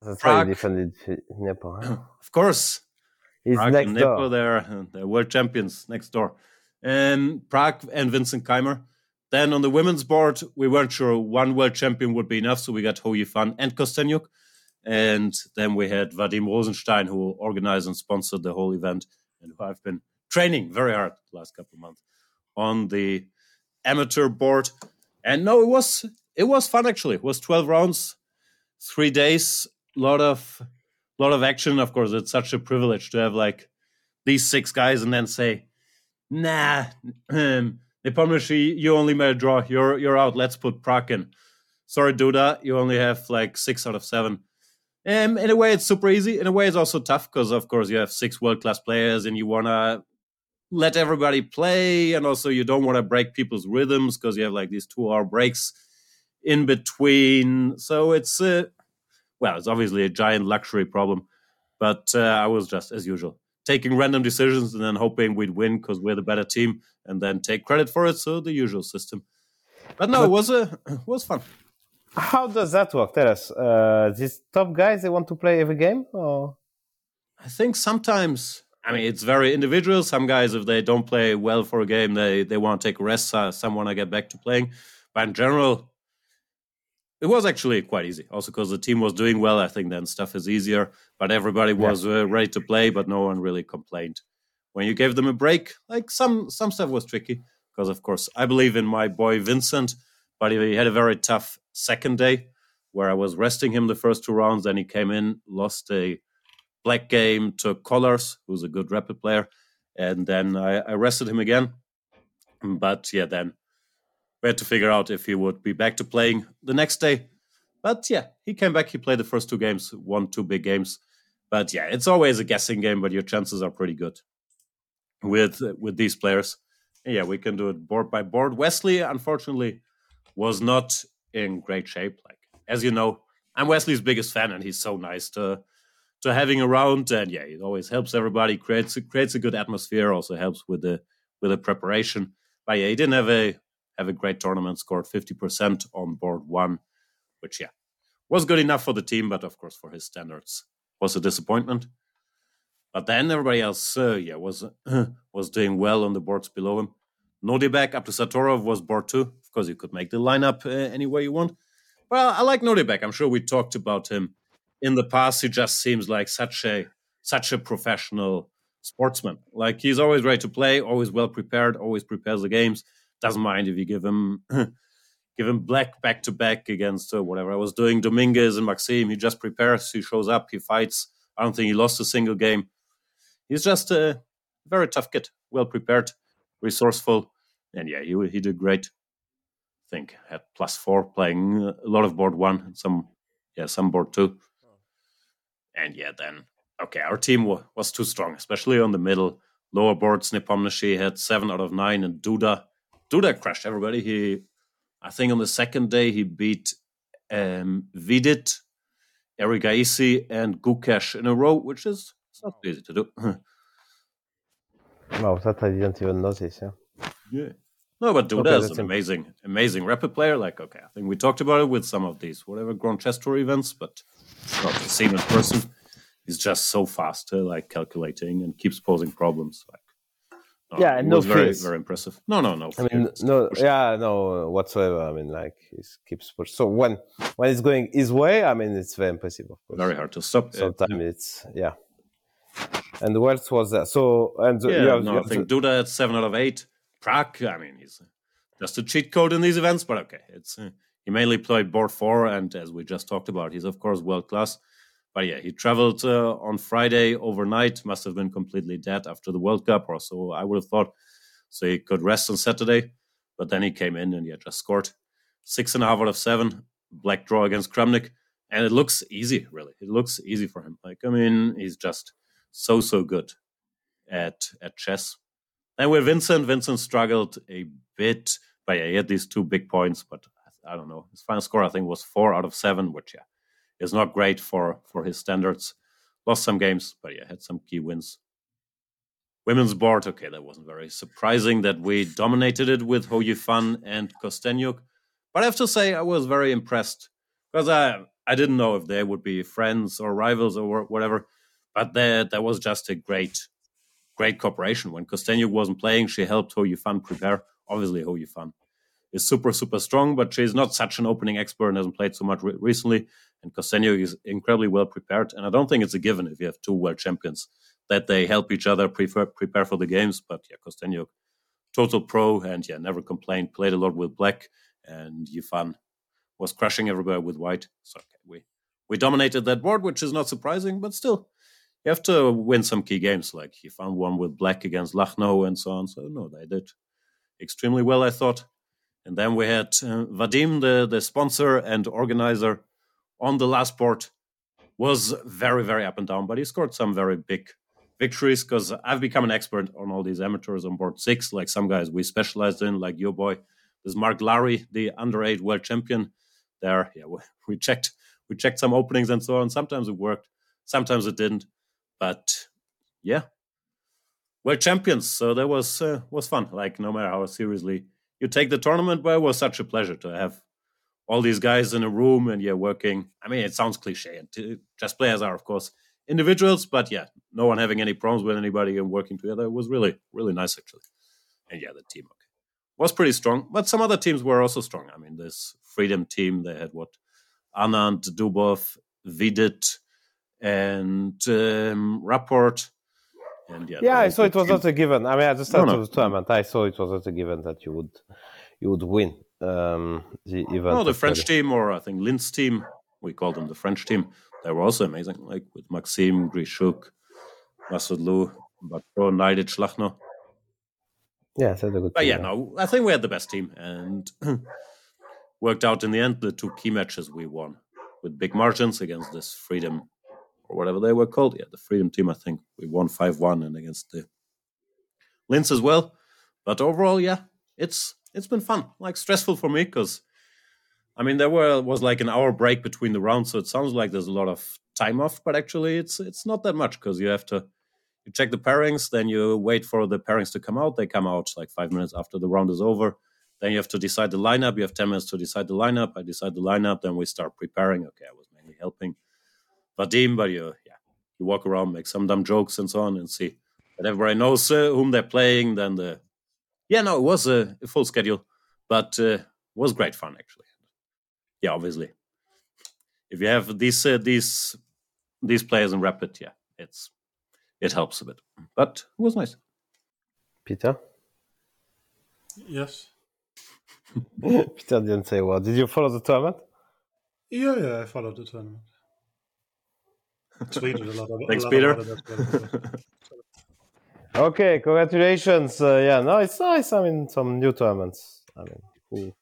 That's Pragg. defended Nepo. Huh? Of course. He's Prag next and door. Nepo, they're, they're world champions next door. And Pragg and Vincent Keymer. Then on the women's board, we weren't sure one world champion would be enough, so we got Hou Yifan and Kosteniuk. And then we had Vadim Rosenstein, who organized and sponsored the whole event, and who I've been training very hard the last couple of months on the amateur board. And no, it was it was fun actually. It was twelve rounds, three days, a lot of lot of action. Of course, it's such a privilege to have like these six guys and then say, "Nah, um, Nepomniachtchi, you only made a draw. You're you're out. Let's put Pragg in." Sorry, Duda, you only have like six out of seven. Um, in a way, it's super easy. In a way, it's also tough because, of course, you have six world class players and you want to let everybody play. And also, you don't want to break people's rhythms because you have like these two hour breaks in between. So it's, a well, it's obviously a giant luxury problem. But uh, I was just, as usual, taking random decisions and then hoping we'd win because we're the better team and then take credit for it. So the usual system. But no, it was, a it was fun. How does that work? Tell us. Uh, these top guys, they want to play every game, or I think sometimes. I mean, it's very individual. Some guys, if they don't play well for a game, they they want to take a rest. Uh, some want to get back to playing. But in general, it was actually quite easy. Also, because the team was doing well, I think then stuff is easier. But everybody was yeah. uh, ready to play, but no one really complained. When you gave them a break, like some some stuff was tricky because, of course, I believe in my boy Vincent, but he had a very tough second day where I was resting him the first two rounds. Then he came in, lost a black game to Kollars, who's a good rapid player, and then I, I rested him again. But yeah, then we had to figure out if he would be back to playing the next day. But yeah, he came back. He played the first two games, won two big games. But yeah, it's always a guessing game, but your chances are pretty good with with these players. yeah, we can do it board by board. Wesley, unfortunately, was not in great shape. Like as you know, I'm Wesley's biggest fan, and he's so nice to to having around. And yeah, it always helps everybody. creates creates a good atmosphere. Also helps with the with the preparation. But yeah, he didn't have a have a great tournament. Scored fifty percent on board one, which yeah was good enough for the team, but of course for his standards was a disappointment. But then everybody else, uh, yeah, was uh, was doing well on the boards below him. Nodirbek Abdusattorov was board two. Of course, you could make the lineup uh, any way you want. Well, I like Nodirbek. I'm sure we talked about him in the past. He just seems like such a such a professional sportsman. Like he's always ready to play, always well prepared, always prepares the games. Doesn't mind if you give him give him black back to back against uh, whatever I was doing. Dominguez and Maxime. He just prepares. He shows up. He fights. I don't think he lost a single game. He's just a very tough kid, well prepared resourceful, and yeah, he he did great. I think had plus four, playing a lot of board one, some yeah, some board two, and yeah, then okay, our team w- was too strong, especially on the middle lower boards. Nepomniachtchi had seven out of nine, and Duda Duda crushed everybody. He, I think, on the second day he beat um, Vidit, Erigaisi, and Gukesh in a row, which is it's not easy to do. No, that I didn't even notice. Yeah. Yeah. No, but Duda okay, is an amazing, amazing rapid player. Like, okay, I think we talked about it with some of these whatever Grand Chess Tour events, but not the same in person. He's just so fast, uh, like calculating and keeps posing problems. Like, no, yeah, and no very, very impressive. No, no, no. I mean, no, yeah, no whatsoever. I mean, like he keeps push. So when when it's going his way, I mean, it's very impressive. Of course, very hard to stop. Sometimes yeah. it's yeah. And where was that? So and yeah, have, no, I think Duda at seven out of eight. Pragg, I mean, he's just a cheat code in these events, but okay, it's uh, he mainly played board four, and as we just talked about, he's of course world class. But yeah, he traveled uh, on Friday overnight. Must have been completely dead after the World Cup, or so I would have thought. So he could rest on Saturday, but then he came in and yeah, just scored six and a half out of seven. Black draw against Kramnik, and it looks easy. Really, it looks easy for him. Like I mean, he's just so so good at at chess. And with Vincent, Vincent struggled a bit, but yeah, he had these two big points. But I don't know, his final score I think was four out of seven, which yeah is not great for for his standards. Lost some games, but yeah, had some key wins. Women's board, okay, that wasn't very surprising that we dominated it with Hou Yifan and Kosteniuk. But I have to say, I was very impressed because I I didn't know if they would be friends or rivals or whatever. But there, there was just a great, great cooperation. When Kosteniuk wasn't playing, she helped Hou Yifan prepare. Obviously, Hou Yifan is super, super strong, but she's not such an opening expert and hasn't played so much re- recently. And Kosteniuk is incredibly well prepared. And I don't think it's a given if you have two world champions that they help each other prefer, prepare for the games. But yeah, Kosteniuk, total pro, and yeah, never complained. Played a lot with black, and Yifan was crushing everybody with white. So okay, we we dominated that board, which is not surprising, but still, you have to win some key games. Like found one with black against Lagno and so on. So no, they did extremely well, I thought. And then we had uh, Vadim, the the sponsor and organizer, on the last board. Was very very up and down, but he scored some very big victories because I've become an expert on all these amateurs on board six, like some guys we specialized in, like your boy. There's Mark Larry, the under eight world champion. There, yeah, we, we checked we checked some openings and so on. Sometimes it worked, sometimes it didn't. But yeah, we're champions, so that was uh, was fun. Like no matter how seriously you take the tournament, but it was such a pleasure to have all these guys in a room and you're working. I mean, it sounds cliche, and chess players are of course individuals, but yeah, no one having any problems with anybody and working together was really really nice actually. And yeah, the team okay, was pretty strong, but some other teams were also strong. I mean, this Freedom team they had what Anand, Dubov, Vidit, and um, Rapport. And yeah, yeah I saw it was not a given. I mean, at the start no, no. of the tournament, I saw it was not a given that you would you would win um, the event. No, the French team, or I think Linz team, we call them the French team. They were also amazing, like with Maxime, Grischuk, Masudlu, Batro, Naiditsch, Lagno. Yeah, that's a good. But team, yeah, no, I think we had the best team and worked out in the end. The two key matches we won with big margins against this Freedom or whatever they were called. Yeah, the Freedom Team. I think we won five one and against the Linz as well. But overall, yeah, it's it's been fun. Like stressful for me because I mean there were was like an hour break between the rounds, so it sounds like there's a lot of time off, but actually it's it's not that much because you have to you check the pairings, then you wait for the pairings to come out. They come out like five minutes after the round is over. Then you have to decide the lineup. You have ten minutes to decide the lineup. I decide the lineup. Then we start preparing. Okay, I was mainly helping Vadim, but you, yeah, you walk around, make some dumb jokes and so on, and see that everybody knows uh, whom they're playing. Then the, yeah, no, it was a, a full schedule, but uh, was great fun actually. Yeah, obviously, if you have these uh, these these players in rapid, yeah, it's it helps a bit, but it was nice. Peter. Yes. Peter didn't say well. Did you follow the tournament? Yeah, yeah, I followed the tournament tweeted a lot of. Thanks, lot Peter. okay, congratulations. Uh, yeah, no, it's nice. I mean, some new tournaments. I mean, who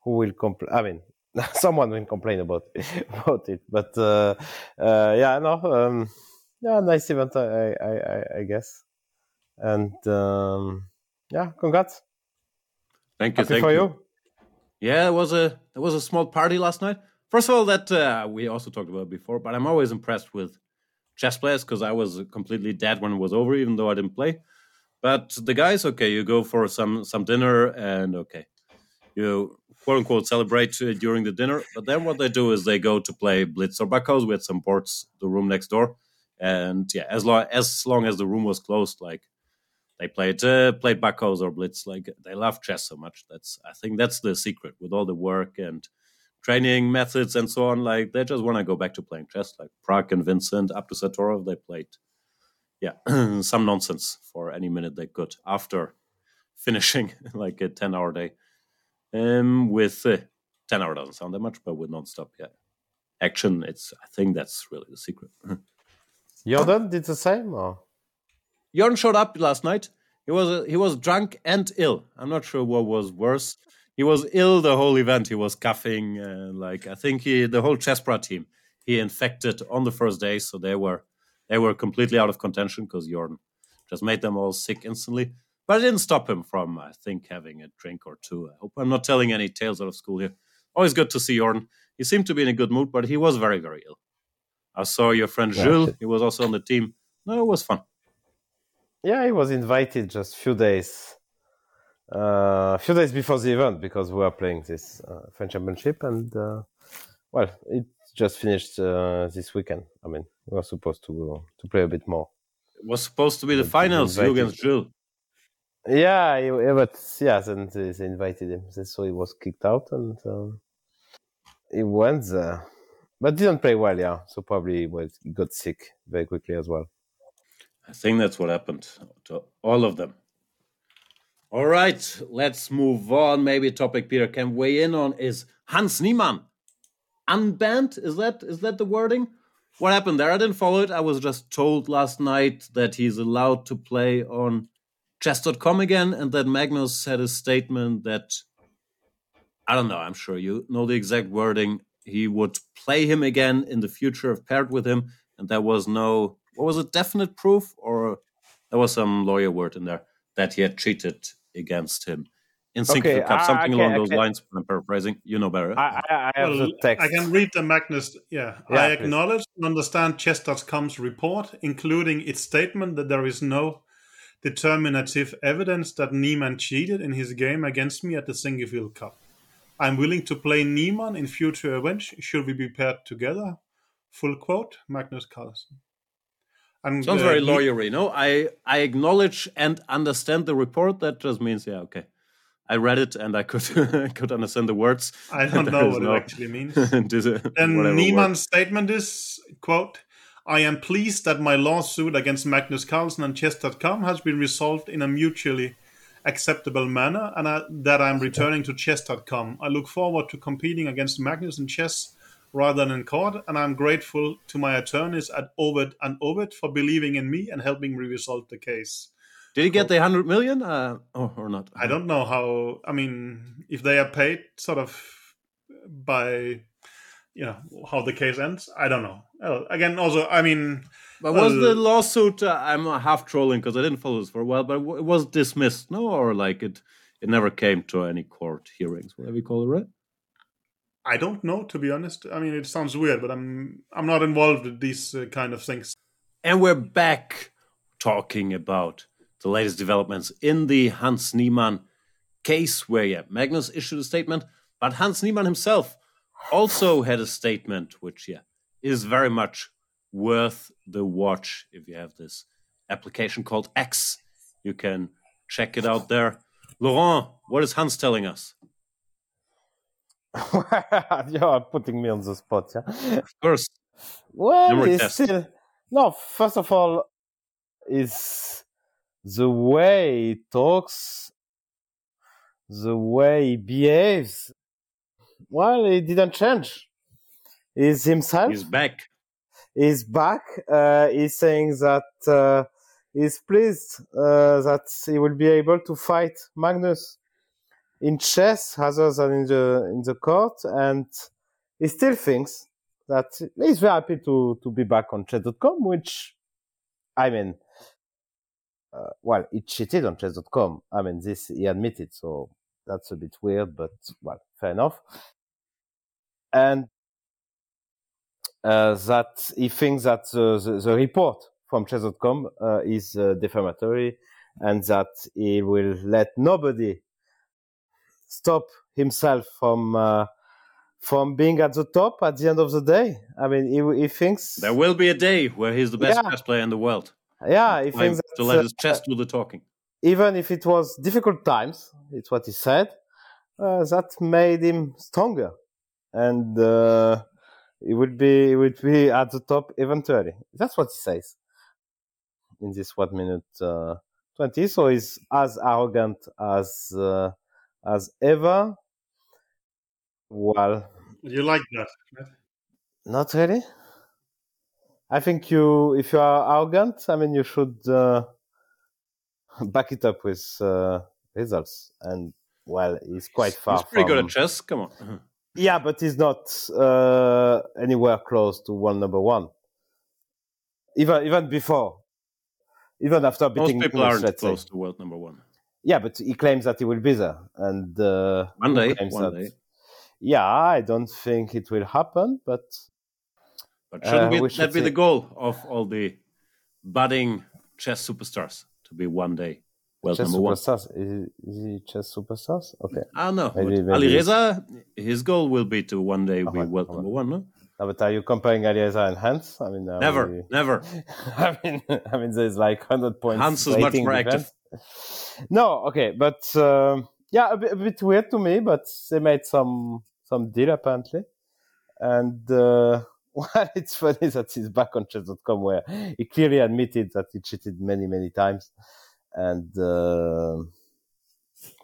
who will complain? I mean, someone will complain about about it, but uh, uh, yeah, no, um, yeah, nice event, I, I, I, I guess, and um, yeah, congrats. Thank you. Happy thank for you. you. Yeah, it was a it was a small party last night. First of all, that uh, we also talked about before, but I'm always impressed with chess players because I was completely dead when it was over, even though I didn't play. But the guys, okay, you go for some some dinner and okay, you quote unquote celebrate uh, during the dinner. But then what they do is they go to play Blitz or Bughouse with some boards, the room next door, and yeah, as long as long as the room was closed, like they played uh, played Bughouse or Blitz. Like they love chess so much. That's I think that's the secret with all the work and training methods and so on. Like they just want to go back to playing chess. Like Pragg and Vincent Abdusattorov, they played yeah some nonsense for any minute they could after finishing like a ten hour day. Um, with uh, ten hour doesn't sound that much, but with nonstop, yeah, action. It's I think that's really the secret. Jordan did the same, or Jordan showed up last night. He was he was drunk and ill. I'm not sure what was worse he was ill the whole event. He was coughing, uh, like I think he the whole Chessbrah team he infected on the first day, so they were they were completely out of contention because Jordan just made them all sick instantly. But it didn't stop him from I think having a drink or two. I hope I'm not telling any tales out of school here. Always good to see Jordan. He seemed to be in a good mood, but he was very very ill. I saw your friend Jules. He was also on the team. No, it was fun. Yeah, he was invited just a few days a few days before the event because we were playing this uh, French Championship, and uh, well, it just finished uh, this weekend. I mean, we were supposed to to play a bit more. It was supposed to be the but finals, you against Jules. Yeah, he, but yeah, then they, they, invited him, so he was kicked out, and um, he went there, but didn't play well. Yeah, so probably was he got sick very quickly as well. I think that's what happened to all of them. All right, let's move on. Maybe a topic Peter can weigh in on is Hans Niemann unbanned. Is that is that the wording? What happened there? I didn't follow it. I was just told last night that he's allowed to play on chess.com again, and that Magnus had a statement that I don't know. I'm sure you know the exact wording. He would play him again in the future if paired with him, and there was no what was it definite proof or there was some lawyer word in there that he had cheated against him in Sinquefield Cup, ah, something along those lines. I'm paraphrasing. You know better. I, I, I have well, the text. I can read the Magnus. Yeah, yeah I please. acknowledge and understand Chess.com's report, including its statement that there is no determinative evidence that Niemann cheated in his game against me at the Sinquefield Cup. I'm willing to play Niemann in future events. Should we be paired together? Full quote, Magnus Carlsen. And, Sounds uh, very lawyery. No, I I acknowledge and understand the report. That just means yeah, okay. I read it and I could could understand the words. I don't know what no, it actually means. and Niemann's statement is quote. I am pleased that my lawsuit against Magnus Carlsen and Chess.com has been resolved in a mutually acceptable manner and I, that I'm returning to Chess.com. I look forward to competing against Magnus and chess rather than in court, and I'm grateful to my attorneys at Oved and Oved for believing in me and helping me resolve the case. Did he get the hundred million, uh, or, or not? I don't know how. I mean, if they are paid sort of by, you know, how the case ends, I don't know. Again, also, I mean, but was the lawsuit? Uh, I'm half trolling because I didn't follow this for a while, but it was dismissed, no, or like it, it never came to any court hearings, whatever you call it, right? I don't know, to be honest. I mean, it sounds weird, but I'm I'm not involved with these uh, kind of things. And we're back talking about the latest developments in the Hans Niemann case, where yeah, Magnus issued a statement, but Hans Niemann himself also had a statement, which yeah is very much worth the watch. If you have this application called X, you can check it out there. Laurent, what is Hans telling us? You're putting me on the spot, yeah. Of course. Well, it's still no. First of all, is the way he talks, the way he behaves. Well, he didn't change. He's himself. He's back. He's back. Uh, he's saying that uh, he's pleased uh, that he will be able to fight Magnus in chess rather than in the in the court, and he still thinks that he's very happy to to be back on chess.com, which I mean, uh, well, he cheated on chess.com. I mean, this he admitted, so that's a bit weird, but well, fair enough. And uh, that he thinks that the, the, the report from chess.com uh, is uh, defamatory and that he will let nobody stop himself from uh, from being at the top at the end of the day. I mean, he, he thinks there will be a day where he's the best yeah. chess player in the world. Yeah, he thinks that, to let his chess do the talking. Even if it was difficult times, it's what he said. Uh, that made him stronger, and uh, he would be he would be at the top eventually. That's what he says in this one minute uh, twenty. So he's as arrogant as uh, as ever. Well, you like that? Right? Not really. I think you, if you are arrogant, I mean, you should uh, back it up with uh, results. And well, he's quite far. He's pretty from... good at chess. Come on. Uh-huh. Yeah, but he's not uh, anywhere close to world number one. Even even before, even after beating most people English, aren't close say. to world number one. Yeah, but he claims that he will be there, and uh, one day, one that, day. Yeah, I don't think it will happen, but but shouldn't uh, that be the goal of all the budding chess superstars to be one day world chess number superstars. one? Is, is he chess superstars? Okay. I don't know. Maybe, maybe. Alireza, his goal will be to one day be world number one. No? No, but are you comparing Alireza and Hans? I mean, never, we... never. I mean, I mean, there's like hundred points. Hans is much more active. No, okay, but um, yeah, a bit, a bit, weird to me. But they made some some deal apparently, and uh, well, it's funny that he's back on chess.com where he clearly admitted that he cheated many many times, and uh,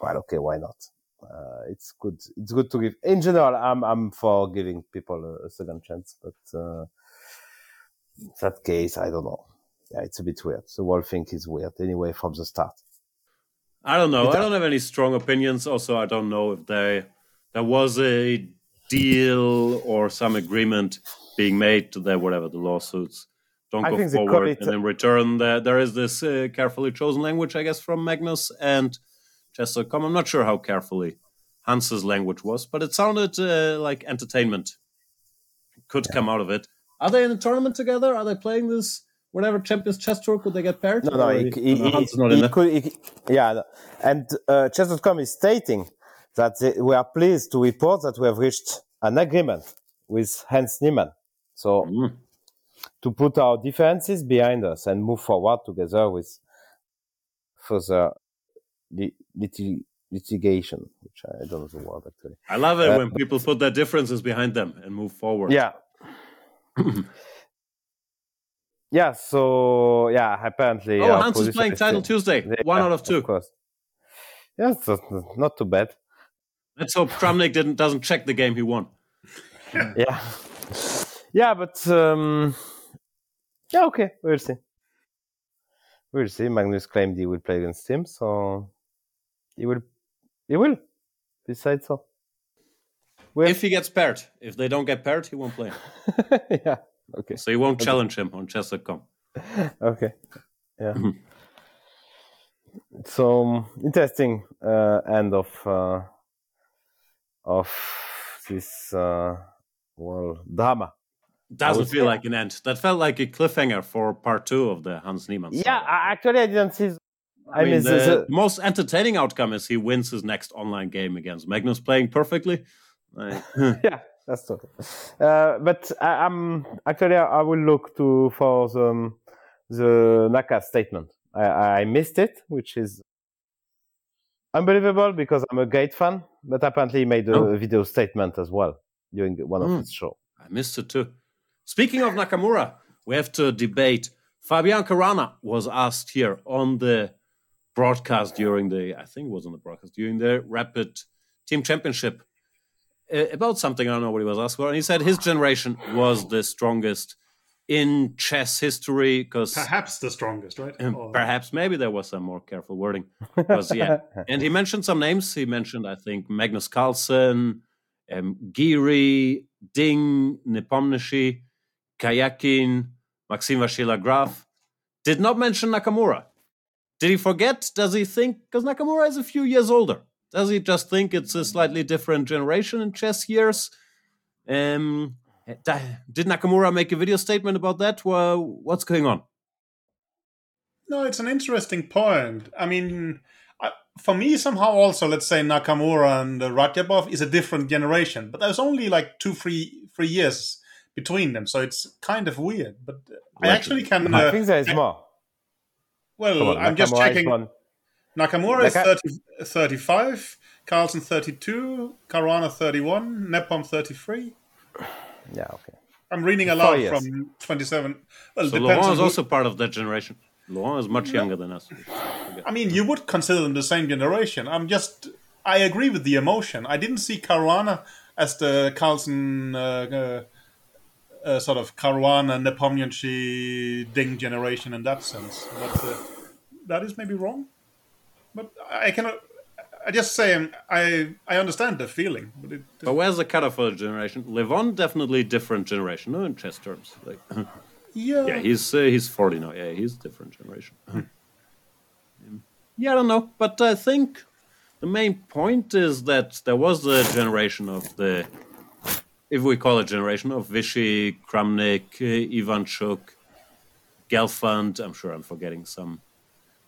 well, okay, why not? Uh, it's good. It's good to give. In general, I'm I'm for giving people a, a second chance, but uh, that case, I don't know. Yeah, it's a bit weird. The whole thing is weird anyway from the start. I don't know. I don't have any strong opinions. Also, I don't know if they there was a deal or some agreement being made to that whatever the lawsuits don't I go forward and in return there, there is this uh, carefully chosen language i guess from magnus and chess.com i'm not sure how carefully hans's language was but it sounded uh, like entertainment could yeah. come out of it are they in a tournament together are they playing this whatever champions chess tour could they get paired no no, he, he, he, he could, yeah and uh, chess.com is stating that they, we are pleased to report that we have reached an agreement with Hans Niemann. So mm. to put our differences behind us and move forward together with further lit- litigation, which I don't know the word actually. I love it uh, when people put their differences behind them and move forward. Yeah. yeah. So yeah, apparently. Oh, Hans is playing Title Tuesday. Yeah, One out of two. Of course. Yeah, so not too bad. Let's hope Kramnik didn't doesn't check the game he won. yeah, yeah, but um, yeah, okay, we'll see. We'll see. Magnus claimed he will play against him, so he will. He will. Besides, so. We're... If he gets paired, if they don't get paired, he won't play. yeah. Okay. So you won't okay. challenge him on chess.com. okay. Yeah. so interesting uh, end of uh, of this uh, well drama. Doesn't feel say. like an end. That felt like a cliffhanger for part two of the Hans Niemann. Saga. Yeah, actually, I didn't see. I, I mean, the, the, most entertaining outcome is he wins his next online game against Magnus, playing perfectly. yeah, that's true. Uh, but I, am actually I will look to for the, the Naka statement. I, I missed it, which is unbelievable because I'm a Gate fan, but apparently he made a, oh. video statement as well during one of mm. his show. I missed it too. Speaking of Nakamura, we have to debate. Fabian Caruana was asked here on the broadcast during the, I think it was on the broadcast, during the Rapid Team Championship about something. I don't know what he was asked for. And he said his generation was the strongest in chess history because perhaps the strongest, right? Or... Perhaps maybe there was some more careful wording. Because yeah, and he mentioned some names. He mentioned, I think, Magnus Carlsen, um, Giri, Ding, Nepomniachtchi, Karjakin, Maxime Vachier-Lagrave. Did not mention Nakamura. Did he forget? Does he think? Because Nakamura is a few years older. Does he just think it's a slightly different generation in chess years? Um, did Nakamura make a video statement about that? Well, what's going on? No, it's an interesting point. I mean, for me, somehow also, let's say Nakamura and uh, Radjabov is a different generation, but there's only like two, three, three years between them, so it's kind of weird. But I actually can. Uh, I think there is more. Well, on, I'm just checking. Nakamura is 30, 35, Carlsen 32, Caruana 31, Nepom 33. Yeah, okay. I'm reading a lot from 27. Well, so Laurent is also part of that generation. Laurent is much younger than us. I mean, you would consider them the same generation. I'm just, I agree with the emotion. I didn't see Caruana as the Carlsen uh, uh, uh, sort of Caruana Nepomniachtchi Ding generation in that sense. But uh, that is maybe wrong. But I cannot. I just say um, I I understand the feeling, but it, But where's the cutoff for the generation? Levon definitely different generation, no, in chess terms. Like, yeah, yeah, he's uh, he's forty now. Yeah, he's different generation. yeah, I don't know, but I think the main point is that there was a generation of the, if we call it generation of Vishy, Kramnik, uh, Ivanchuk, Gelfand. I'm sure I'm forgetting some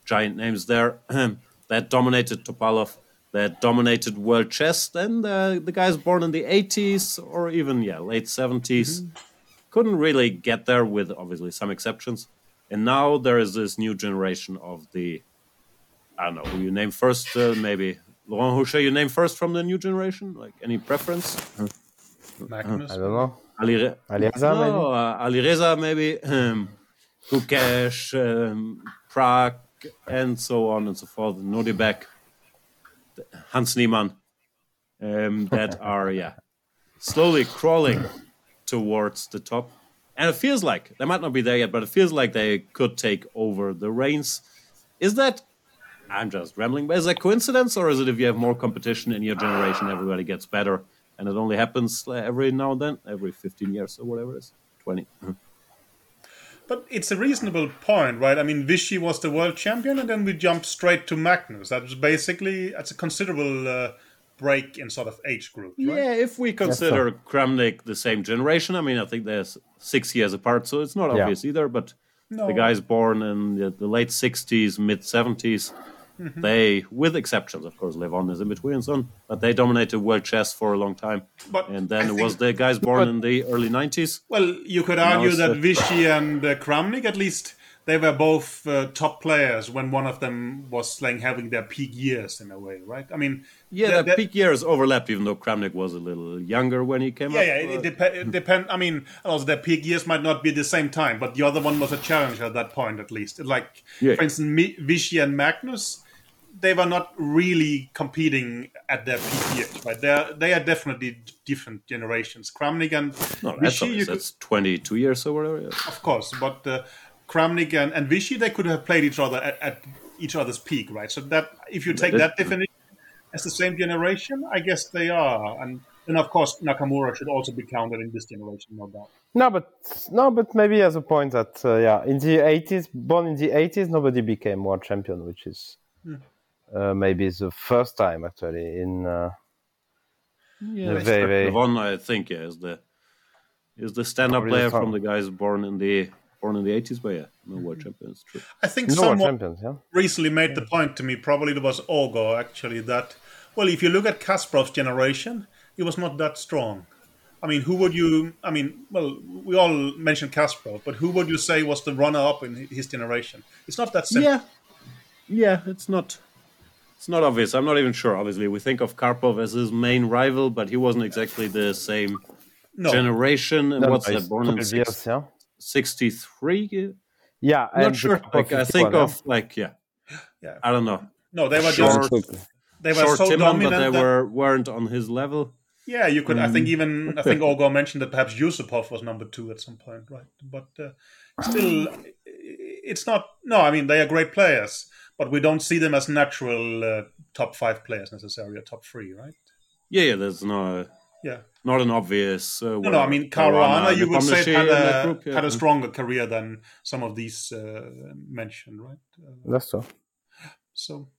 giant names there that dominated Topalov that dominated world chess. Then the, the guys born in the 80s or even yeah late 70s mm-hmm. couldn't really get there with obviously some exceptions. And now there is this new generation of the I don't know who you name first. Uh, maybe Laurent who you name first from the new generation? Like any preference? Magnus. I don't know. Ali, Re- Alireza, no, maybe. Uh, Alireza, maybe. Um, Gukesh, um, Pragg, and so on and so forth. Nodibek, Hans Niemann, um, that are yeah slowly crawling towards the top. And it feels like they might not be there yet, but it feels like they could take over the reins. Is that I'm just rambling, but is that coincidence, or is it if you have more competition in your generation, everybody gets better, and it only happens every now and then, every 15 years or whatever it is, 20? But it's a reasonable point, right? I mean, Vishy was the world champion, and then we jumped straight to Magnus. That was basically that's a considerable uh, break in sort of age group. Right? Yeah, if we consider yes, Kramnik the same generation, I mean, I think they're six years apart, so it's not obvious yeah. either. But no. the guys born in the, the late '60s, mid '70s, Mm-hmm. They, with exceptions, of course, Levon is in between on, but they dominated world chess for a long time. But and then it was the guys born in the early 90s. Well, you could argue that Vishy and uh, Kramnik, at least, they were both uh, top players when one of them was like having their peak years in a way, right? I mean, yeah, the, peak years overlapped, even though Kramnik was a little younger when he came yeah, up. Yeah, it, it, dep- it depend. I mean, also their peak years might not be the same time, but the other one was a challenger at that point, at least. Like, yeah. for instance, Vishy and Magnus, they were not really competing at their peak years, right? They are they are definitely different generations. Kramnik and no, Vishy, that's, that's twenty two years or whatever. Yeah. Of course, but uh, Kramnik and, and Vishy, they could have played each other at, at, each other's peak, right? So that if you take that, that definition as the same generation, I guess they are, and and of course Nakamura should also be counted in this generation, no doubt. No, but no, but maybe as a point that uh, yeah, in the eighties, born in the eighties, nobody became world champion, which is. Hmm uh, maybe the first time actually in. Uh, yeah, very, very... the one I think yeah, is the is the stand-up player from the guys born in the born in the eighties, but yeah, no world champions. True. I think no someone yeah? recently made the point to me. Probably it was Ogo actually that. Well, if you look at Kasparov's generation, it was not that strong. I mean, who would you? I mean, well, we all mentioned Kasparov, but who would you say was the runner-up in his generation? It's not that simple. Yeah, yeah, it's not. It's not obvious. I'm not even sure. Obviously, we think of Karpov as his main rival, but he wasn't exactly the same no. generation. And no, what's that? Born in six, yeah? 63? Yeah, I'm not sure. Like, I think of like yeah. yeah, I don't know. No, they were short, just they were short so dominant, but they that... were weren't on his level. Yeah, you could. Mm. I think mm. even I think Ogo mentioned that perhaps Yusupov was number two at some point, right? But uh, still, it's not. No, I mean they are great players but we don't see them as natural uh, top five players necessarily, or top three, right? Yeah, yeah. There's no. Yeah. Not an obvious. Uh, no, no. I mean, Caruana, you would say had a, group, yeah. had a stronger career than some of these uh, mentioned, right? Uh, That's so. So,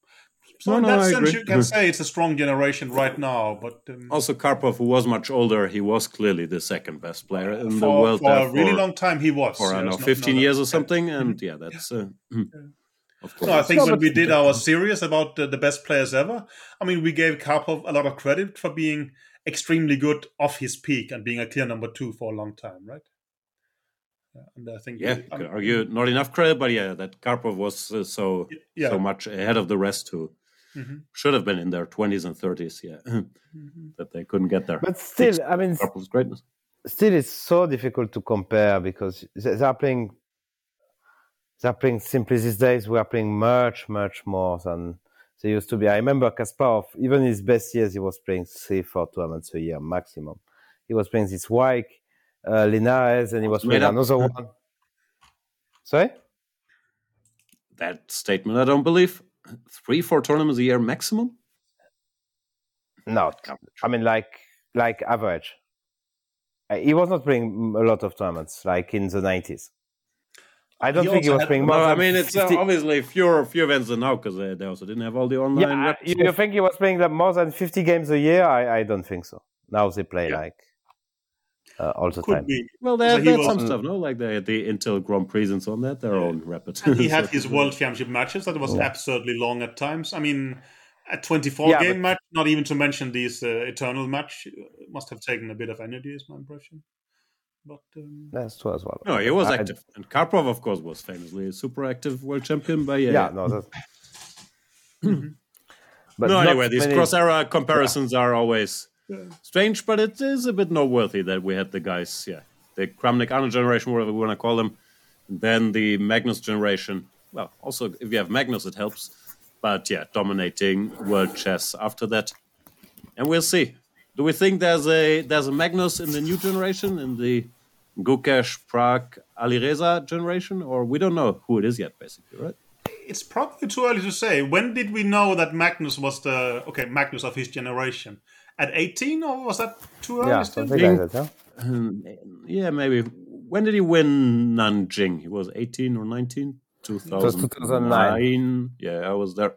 so no, in no, that I sense, agree. you can say it's a strong generation right now. But um, also, Karpov, who was much older, he was clearly the second best player in for, the world. For a really long time, he was. For I don't know, fifteen years or something, and yeah, that's. Uh, yeah. No, I think no, when we did our series about the, the, best players ever, I mean, we gave Karpov a lot of credit for being extremely good off his peak and being a clear number two for a long time, right? And I think yeah, could argue not enough credit, but yeah, that Karpov was uh, so yeah. so much ahead of the rest who mm-hmm. should have been in their twenties and thirties, yeah, mm-hmm. that they couldn't get there. But still, I mean, Karpov's greatness. Still, it's so difficult to compare because they are playing. They are playing simply these days. We are playing much, much more than they used to be. I remember Kasparov, even in his best years, he was playing three, four tournaments a year maximum. He was playing this Wijk uh, Linares, and he was playing another one. Sorry? That statement, I don't believe. Three, four tournaments a year maximum? No, I mean like like average. Uh, he was not playing a lot of tournaments like in the nineties. I don't he think he was playing more. No, I mean, it's uh, obviously fewer few events than now because they, they, also didn't have all the online. Yeah, you, you, think he was playing like more than fifty games a year? I, I don't think so. Now they play yeah. like uh, all the Could time. Be. Well, they, so had some stuff, no? Like the the Intel Grand Prix and so on. That their yeah. own rapid. And he had his World Championship matches that was yeah. absurdly long at times. I mean, a 24 yeah, game but... match, not even to mention these uh, Eternal match, uh, must have taken a bit of energy, is my impression. But um... that's true as well. No, he was I, active, and Karpov, of course, was famously a super active world champion. But yeah, yeah, no, that's. mm-hmm. But no, anyway, these many... cross era comparisons are always strange, but it is a bit noteworthy that we had the guys, yeah, the Kramnik Anand generation, whatever we want to call them, then the Magnus generation. Well, also if you have Magnus, it helps. But yeah, dominating world chess after that, and we'll see. Do we think there's a there's a Magnus in the new generation in the Gukesh, Pragg, Alireza generation, or we don't know who it is yet, basically, right? It's probably too early to say. When did we know that Magnus was the okay Magnus of his generation? at 18, or was that too early? Yeah, something like that, yeah. Um, yeah, maybe. When did he win Nanjing? He was 18 or 19? 2009. Yeah, I was there.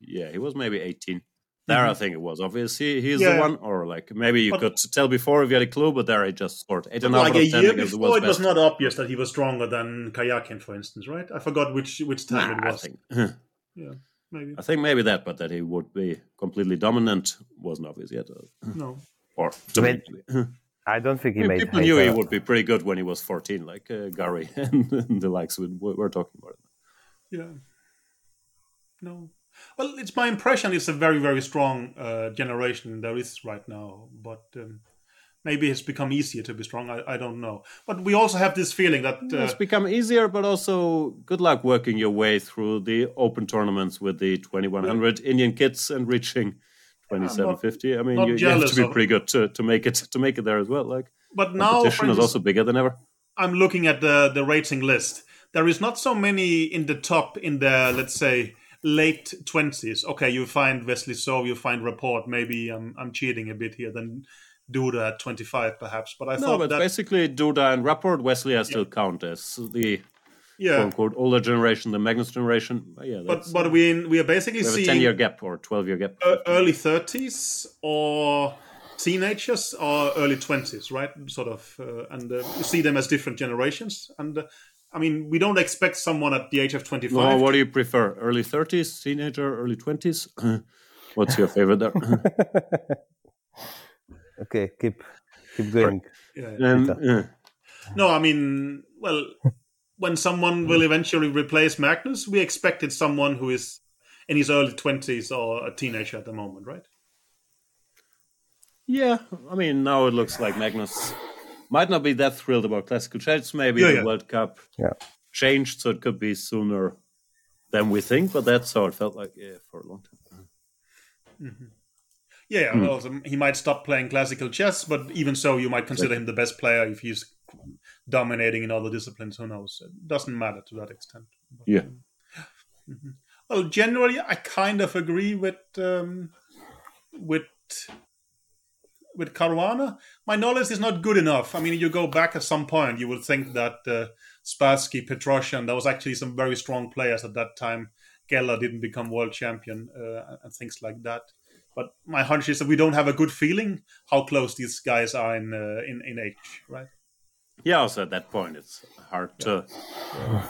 Yeah, he was maybe 18. There, mm-hmm. I think it was. Obviously, he's yeah. the one, or like maybe you but, could tell before if you had a clue, but there he just scored eight and like a year before, it was not obvious that he was stronger than Karjakin, for instance, right? I forgot which which time nah, it was. yeah maybe. I think maybe that, but that he would be completely dominant wasn't obvious yet. No. Or I don't think he made. People knew he would be pretty good when he was 14, like uh, Gary and, the likes we, we're talking about. Yeah. No. Well, it's my impression it's a very, very strong uh, generation there is right now, but um, maybe it's become easier to be strong. I, I don't know. But we also have this feeling that uh, it's become easier, but also good luck working your way through the open tournaments with the 2100 yeah. Indian kits and reaching 2750. I mean, you, you, have to be pretty good to, to make it to make it there as well. Like, but now The competition is also bigger than ever. I'm looking at the the rating list. There is not so many in the top in the let's say late 20s. Okay, you find Wesley So, you find Rapport. Maybe I'm I'm cheating a bit here. Then Duda at 25 perhaps. But I no, thought but that... basically Duda and Rapport, Wesley I still yeah. count as the yeah. quote unquote older generation, the Magnus generation. But yeah, but but we we are basically we seeing a 10 year gap or 12 year gap. early 30s or teenagers or early 20s, right? Sort of, uh, and uh, you see them as different generations. And uh, I mean, we don't expect someone at the age of 25. No, what do you prefer? Early 30s, teenager, early 20s? What's your favorite there? okay, keep keep going. Yeah, um, yeah. No, I mean, well, when someone will eventually replace Magnus, we expected someone who is in his early twenties or a teenager at the moment, right? Yeah, I mean, now it looks like Magnus might not be that thrilled about classical chess. Maybe yeah, the yeah. World Cup yeah. changed, so it could be sooner than we think. But that's how it felt like yeah, for a long time. Mm-hmm. Yeah, mm. well, he might stop playing classical chess, but even so, you might consider him the best player if he's dominating in other disciplines. Who knows? It doesn't matter to that extent. But, yeah. Um, mm-hmm. Well, generally, I kind of agree with um, with with Caruana. My knowledge is not good enough. I mean, you go back at some point, you would think that uh, Spassky, Petrosian, there was actually some very strong players at that time. Geller didn't become world champion uh, and things like that. But my hunch is that we don't have a good feeling how close these guys are in uh, in in age, right? Yeah, also at that point, it's hard to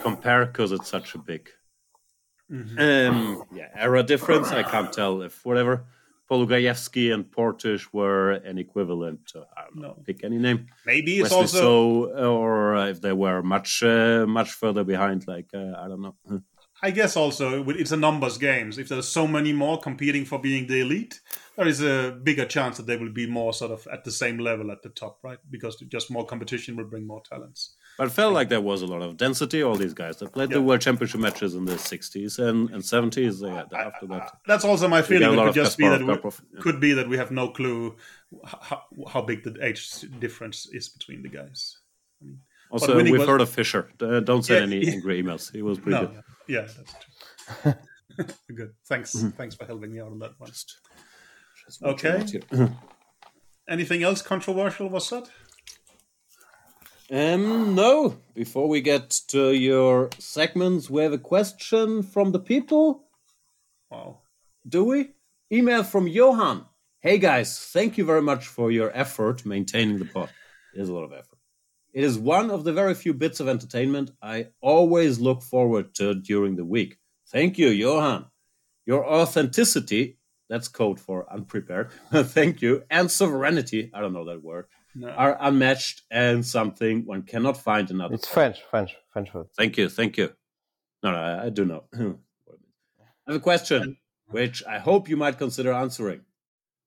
compare because it's such a big mm-hmm. um, yeah era difference. I can't tell if whatever Polugaevsky and Portisch were an equivalent. To, I don't know, no. pick any name. Maybe it's Wesley also so, or if they were much uh, much further behind. Like uh, I don't know. I guess also it's a numbers games. If there's so many more competing for being the elite, there is a bigger chance that they will be more sort of at the same level at the top, right? Because just more competition will bring more talents. But it felt like there was a lot of density. All these guys that played yeah. the World Championship matches in the 60s and, and 70s. Yeah, after that, that's also my feeling. It could just be that we, yeah. could be that we have no clue how, how big the age difference is between the guys. I mean, also, we've was... heard of Fischer. Uh, don't send yeah, any angry emails. He was pretty no, good. Yeah, that's true. good. Thanks. Mm-hmm. Thanks for helping me out on that one. Just, just okay. Anything else controversial was said? Um, no. Before we get to your segments, we have a question from the people. Wow. Do we? Email from Johan. Hey guys, thank you very much for your effort maintaining the pod. It is a lot of effort. It is one of the very few bits of entertainment I always look forward to during the week. Thank you, Johan. Your authenticity, that's code for unprepared, thank you, and sovereignty, I don't know that word, no. are unmatched and something one cannot find another. It's French, French, French word. Thank you, thank you. No, no, I, I do know. Hmm. I have a question, which I hope you might consider answering.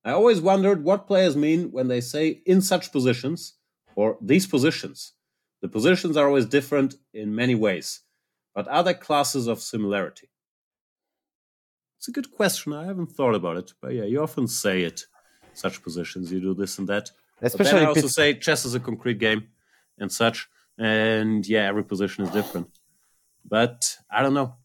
I always wondered what players mean when they say in such positions or these positions. The positions are always different in many ways, but are there classes of similarity? It's a good question. I haven't thought about it, but yeah, you often say it. Such positions, you do this and that. Especially, but then I also say chess is a concrete game and such, and yeah, every position is different. But I don't know.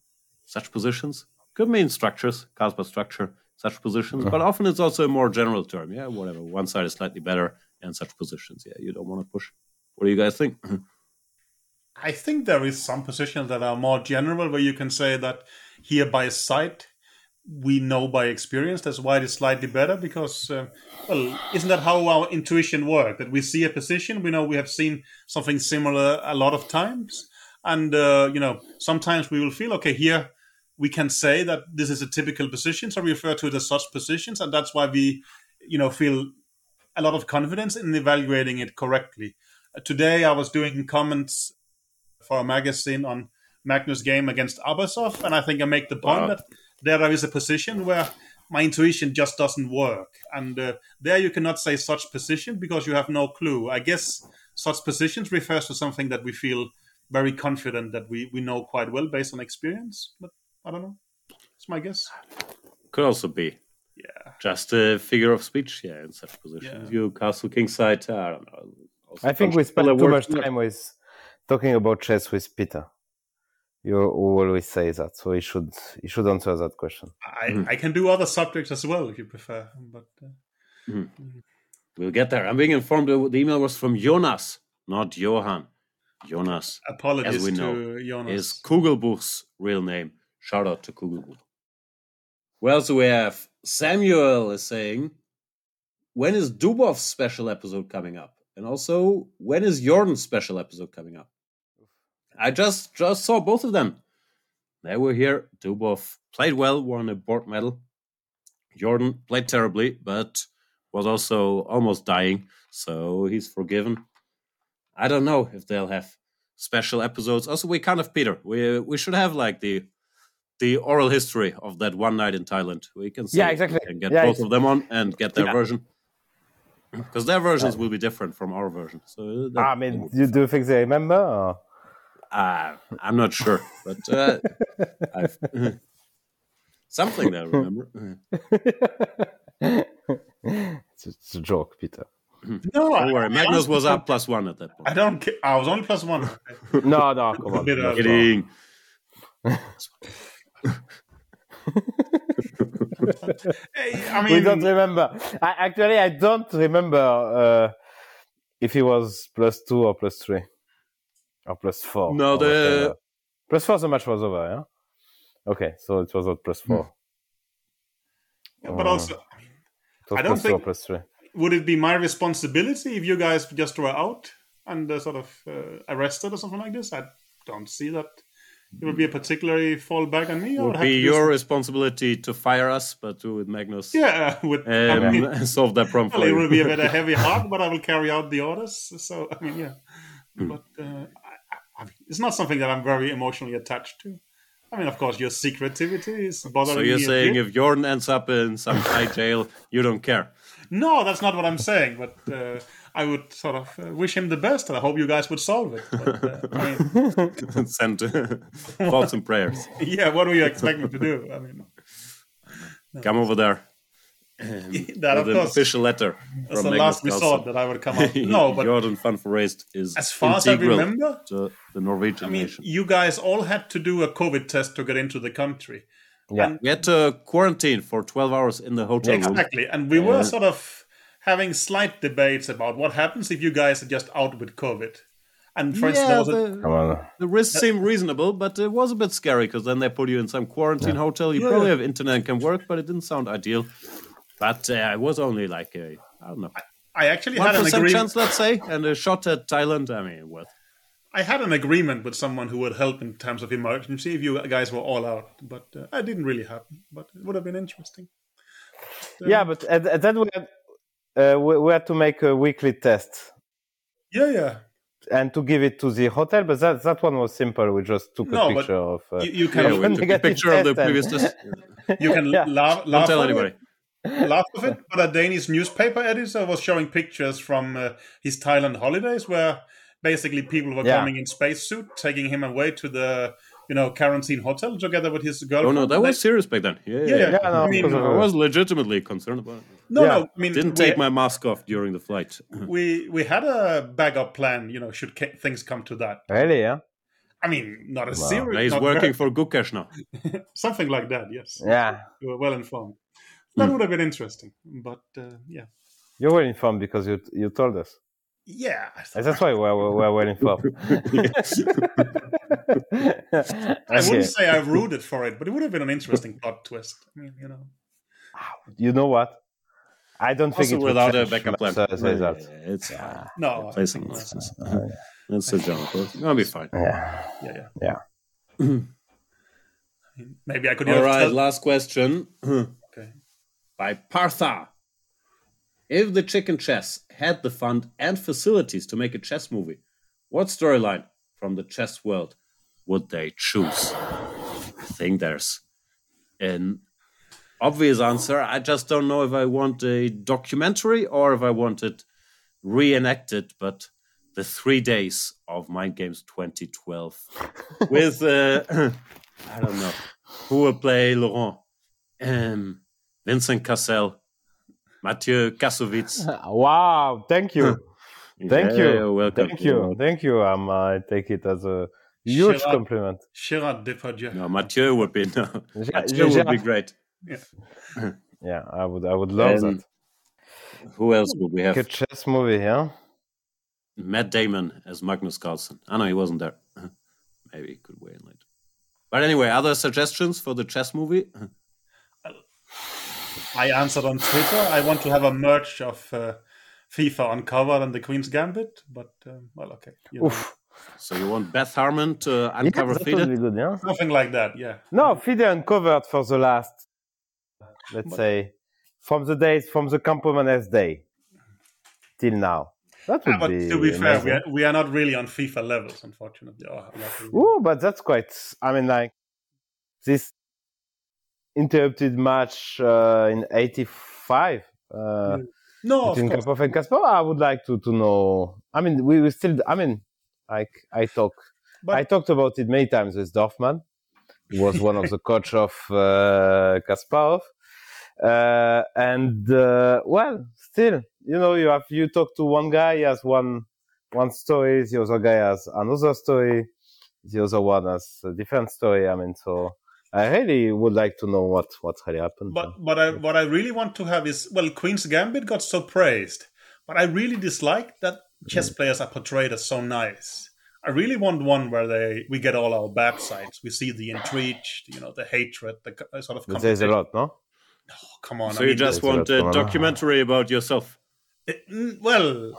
Such positions could mean structures, Kasper structure, such positions, uh-huh. but often it's also a more general term. Yeah, whatever. One side is slightly better, and such positions. Yeah, you don't want to push. What do you guys think? I think there is some positions that are more general where you can say that here by sight we know by experience. That's why it is slightly better because uh, well isn't that how our intuition works that we see a position we know we have seen something similar a lot of times. And uh, you know sometimes we will feel okay here we can say that this is a typical position. So we refer to it as such positions. And that's why we you know feel a lot of confidence in evaluating it correctly. Uh, today, I was doing comments for a magazine on Magnus' game against Abasov, and I think I make the point wow. that there is a position where my intuition just doesn't work, and uh, there you cannot say such position because you have no clue. I guess such positions refers to something that we feel very confident that we, we know quite well based on experience, but I don't know. It's my guess. Could also be yeah, just a figure of speech. Yeah, in such positions, yeah. you castle kingside. I don't know. I think we spent too much time with talking about chess with Peter. You always say that, so he should he should answer that question. I, mm-hmm. I can do other subjects as well if you prefer, but uh, mm-hmm. mm-hmm. we'll get there. I'm being informed the email was from Jonas, not Johan. Jonas, apologies as we know, Jonas. is Kugelbuch's real name. Shout out to Kugelbuch. Well, so we have Samuel is saying, when is Dubov's special episode coming up? And also, when is Jorden's special episode coming up? I just just saw both of them. They were here. Dubov played well, won a board medal. Jorden played terribly, but was also almost dying, so he's forgiven. I don't know if they'll have special episodes. Also, we kind of Peter. We we should have like the the oral history of that one night in Thailand. We can yeah exactly and get yeah, both of them on and get their yeah. version because their versions will be different from our version. So ah, I mean, you do think they remember? Or? Uh, I'm not sure, but uh, something I remember. it's, a, it's, a, joke, Peter. No, don't worry. Magnus was up plus one at that point. I don't. I was only plus one. no, no, come on. Kidding. I mean, we don't remember. I, actually, I don't remember uh, if he was plus two or plus three or plus four. No, the plus four. The match was over. Yeah. Okay, so it was not plus four. Yeah, but uh, also, I, mean, I don't think. Plus three. Would it be my responsibility if you guys just were out? and uh, sort of uh, arrested or something like this, I don't see that it would be a particularly fall back on me. It would, be your responsibility to fire us, but do with Magnus. Yeah, with um, I mean, solve that problem. Well, it will be a bit of heavy heart, but I will carry out the orders. So I mean, yeah, mm. but uh, I, mean, it's not something that I'm very emotionally attached to. I mean, of course, your secretivity is bothering me. So you're saying if Jorden ends up in some high jail, you don't care? No, that's not what I'm saying. But uh, I would sort of uh, wish him the best, and I hope you guys would solve it. But, uh, I mean, Send thoughts and prayers. Yeah, what do you expect me to do? I mean, no. come over there. Um, that of course official letter. That's the last resort that I would come up. No, but Jorden van Foreest is as far as I remember, to the Norwegian I mean, nation. you guys all had to do a COVID test to get into the country. Yeah, and we had to quarantine for twelve hours in the hotel exactly. room. Exactly, and we were sort of having slight debates about what happens if you guys are just out with COVID. And for yeah, instance, the, a, the risk seemed reasonable, but it was a bit scary because then they put you in some quarantine yeah. hotel. You yeah. probably have internet and can work, but it didn't sound ideal. But uh, it was only like a, I don't know. I, I actually had an agreement. chance, let's say, and a shot at Thailand. I mean, what? I had an agreement with someone who would help in times of emergency if you guys were all out, but uh, it didn't really happen. But it would have been interesting. But, yeah, but at, at that we had, uh, we, we, had to make a weekly test. Yeah, yeah. And to give it to the hotel, but that that one was simple. We just took no, a picture of. Uh, you, you, can yeah, took a picture of the previous test. you can yeah. laugh, laugh Don't tell anybody. It, laugh of it, but a Danish newspaper editor was showing pictures from uh, his Thailand holidays where basically people were yeah. coming in spacesuit, taking him away to the you know, quarantine hotel together with his girlfriend. Oh no, that was serious back then. Yeah, yeah. yeah. yeah no, I, mean, I was legitimately concerned about it. No, yeah. no, I mean, didn't take my mask off during the flight. we we had a backup plan, you know, should things come to that. Really? Yeah. I mean, not a wow. serious. He's working for Gukesh now. Something like that. Yes. Yeah. You were well informed. That mm. would have been interesting, but uh, yeah. You're were informed because you you told us. Yeah, that's why we're, we're waiting for. I wouldn't say I rooted for it, but it would have been an interesting plot twist. I mean, you know. You know what? I don't also think it without a backup plan. Uh, yeah, yeah, it's yeah. no. It's, it's, uh, it's a jump. It's gonna be fine. Yeah, yeah, yeah. yeah. Maybe I could. All right, tell... last question. By Partha. If the Chicken Chess had the fund and facilities to make a chess movie, what storyline from the chess world would they choose? I think there's an obvious answer. I just don't know if I want a documentary or if I want it reenacted, but the three days of Mind Games 2012 with, uh, I don't know, who will play Laurent? Um, Vincent Cassel, Mathieu Kassovitz. wow, thank you. Thank yeah, you. Welcome. Thank you. Thank you. Um, I take it as a huge Gerard, compliment. Gerard Depardieu. No, Mathieu would be no. Mathieu would be great. Yeah. yeah, I would I would love and that. Who else would we have? Good chess movie, yeah. Matt Damon as Magnus Carlsen. I know he wasn't there. Maybe he could weigh in later. But anyway, other suggestions for the chess movie? I answered on Twitter. I want to have a merch of uh, FIFA uncovered and the Queen's Gambit, but um, well, okay. You so you want Beth Harmon to uncover yeah, FIDE? Good, yeah? Something like that, yeah. No, FIDE uncovered for the last, let's but, say, from the days from the Campomanes day till now. That would yeah, but be to be fair, we are, we are, not really on FIFA levels, unfortunately. Oh, but that's quite. I mean, like this interrupted match uh, in '85. Uh, no, between Karpov and Kasparov. I would like to to know. I mean, we, we still. I mean, like I talk. But, I talked about it many times with Dorfman. He was one of the coach of uh, Kasparov. Uh, and uh, well, still, you know, you have you talk to one guy, he has one one story, the other guy has another story, the other one has a different story. I mean, so I really would like to know what what's really happened. But but I, what I really want to have is well, Queen's Gambit got so praised, but I really dislike that chess mm. players are portrayed as so nice. I really want one where they we get all our bad sides. We see the intrigue, you know, the hatred, the sort of. There's a lot, no? Oh, come on! So I you mean, just want a documentary about yourself? It, well,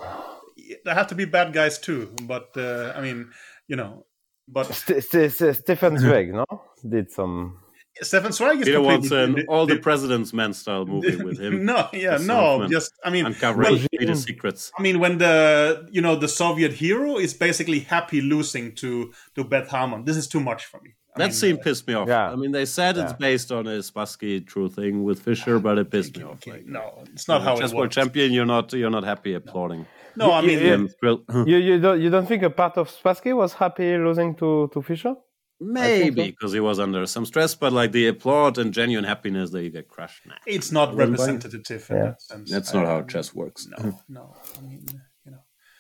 there have to be bad guys too. But uh, I mean, you know, but St- St- St- Stefan Zweig, no, did some. Stefan Zweig is Peter Watson, completely- an all the president's men style movie with him. no, yeah, no, Northman. just I mean, Uncovering well, Peter secrets. I mean, when the you know the Soviet hero is basically happy losing to to Beth Harmon, this is too much for me. I That mean, scene uh, pissed me off. Yeah. I mean, they said it's based on a Spassky true thing with Fischer, but it pissed me off. okay, Like, no, it's not how it chessboard works. champion, you're not you're not happy applauding. No, I mean, Yeah. Thrill- You you don't you don't think a part of Spassky was happy losing to to Fischer? Maybe so. because he was under some stress, but like the applaud and genuine happiness that you get crushed. Nah, it's not representative in Yeah. that sense. that's I- not how chess works. No, no. I mean, you know.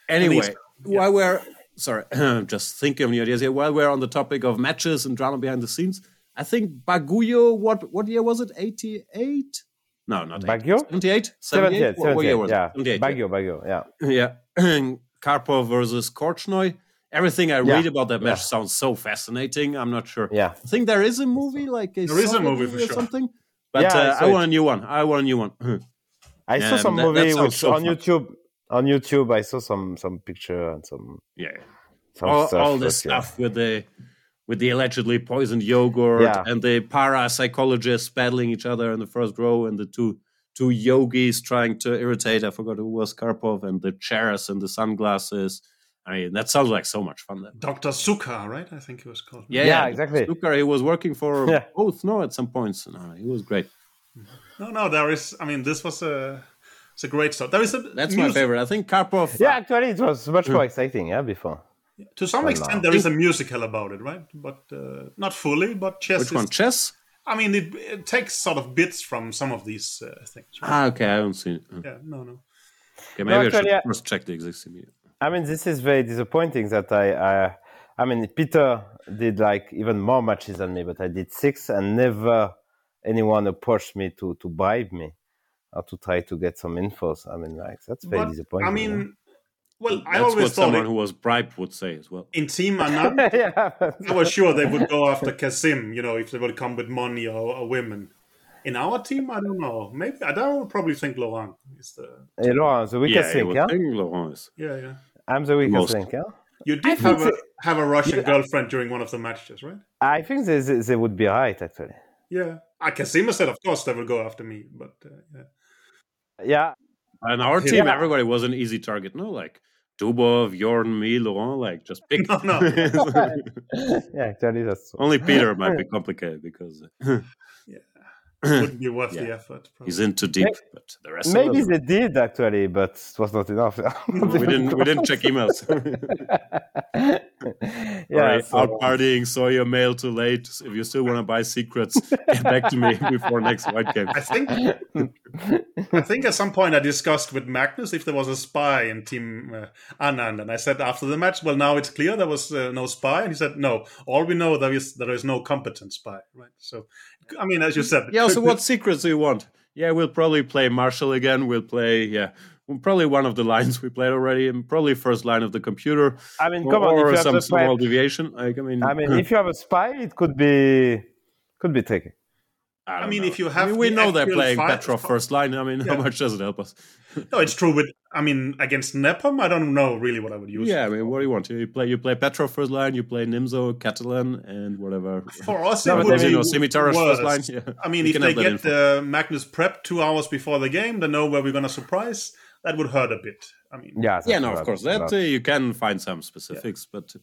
Anyway, least- while we're sorry, just thinking of new ideas here. While we're on the topic of matches and drama behind the scenes, I think Baguio. What what year was it? Eighty eight? No, not Baguio? Seventy eight. 78, What, what year 78, was yeah. it? 78, Baguio, Baguio, yeah. Yeah. Karpov versus Korchnoi. Everything I read about that match Yeah. sounds so fascinating. I'm not sure. Yeah. I think there is a movie, like a There is a movie for or sure. something. But Yeah, I uh, saw I it. want a new one. I want a new one. I Yeah, saw some that- that movie sounds which so on fun. YouTube. On YouTube, I saw some some picture and some yeah. some all, stuff. all this but, yeah. stuff with the with the allegedly poisoned yogurt Yeah. and the parapsychologists battling each other in the first row and the two two yogis trying to irritate I forgot who was Karpov and the chairs and the sunglasses. I mean that sounds like so much fun then. Dr. Zukhar, right? I think he was called. Yeah, Yeah, yeah, exactly. Stuttgart, he was working for Yeah. both no at some points. No, he was great. No, no, there is. I mean, this was a. It's a great start. There is a. That's my favorite. I think Karpov Yeah, actually, it was much more exciting. Yeah, before. To some Well, extent, no. there is a musical about it, right? But uh, not fully. But chess. which is, one? Chess? I mean, it, it takes sort of bits from some of these uh, things. Right? Ah, okay, I haven't seen it. Okay, Yeah, no, no. Okay, maybe I should actually, I- first check the existing media. I mean, this is very disappointing that I, I, I mean, Peter did like even more matches than me, but I did six, and never anyone approached me to to bribe me or to try to get some infos. I mean, like that's very But, disappointing. I mean, well, I That's always what thought someone it, who was bribed would say as well. in Team Anand, yeah. yeah. I was sure they would go after Kasim, you know, if they would come with money or, or women. In our team, I don't know. Maybe I don't probably think Laurent is the. Hey, Laurent, the Yeah, weakest I link, would yeah? think Laurent is. Yeah, yeah. I'm the weakest Most. link, yeah? You did have a the- have a Russian girlfriend during one of the matches, right? I think they, they, they would be right, actually. Yeah. Ah, Kasim said, of course, they will go after me, but uh, yeah. Yeah, And our team, Yeah. everybody was an easy target. No, like Dubov, Jorden, me, Laurent, like just pick. No, no. yeah, actually, that's. Only Peter might be complicated because wouldn't be worth the effort. probably. he's in too deep. But the rest Maybe of they did, actually, but it was not enough. we didn't. We didn't check emails. yeah, Sorry, so- out partying, saw your mail too late. If you still want to buy secrets, get back to me before next white game. I think I think at some point I discussed with Magnus if there was a spy in Team uh, Anand, and I said after the match, well, now it's clear there was uh, no spy, and he said, no, all we know there is there is no competent spy, right? So, I mean, as you said, Yeah. So, what secrets do you want? Yeah, we'll probably play Marshall again. We'll play. Yeah, probably one of the lines we played already, and probably first line of the computer. I mean, or, come on, if or you have some small prep- deviation. Like, I mean, I mean, if you have a spy, it could be could be tricky. I, I mean, know. if you have, I have mean, we the know they're playing fi- Petrov first line. I mean, how much does it help us? no, it's true. With I mean, against Nepom, I don't know really what I would use. Yeah, I mean, what do you want? You play, you play Petrov first line, you play Nimzo, Catalan, and whatever. For us, No, it would I be mean, Scimitar's worse. first line, yeah. I mean, You if they get info. uh, Magnus prep two hours before the game, they know where we're going to surprise. That would hurt a bit. I mean, Yeah, yeah, no, of course, that uh, you can find some specifics, but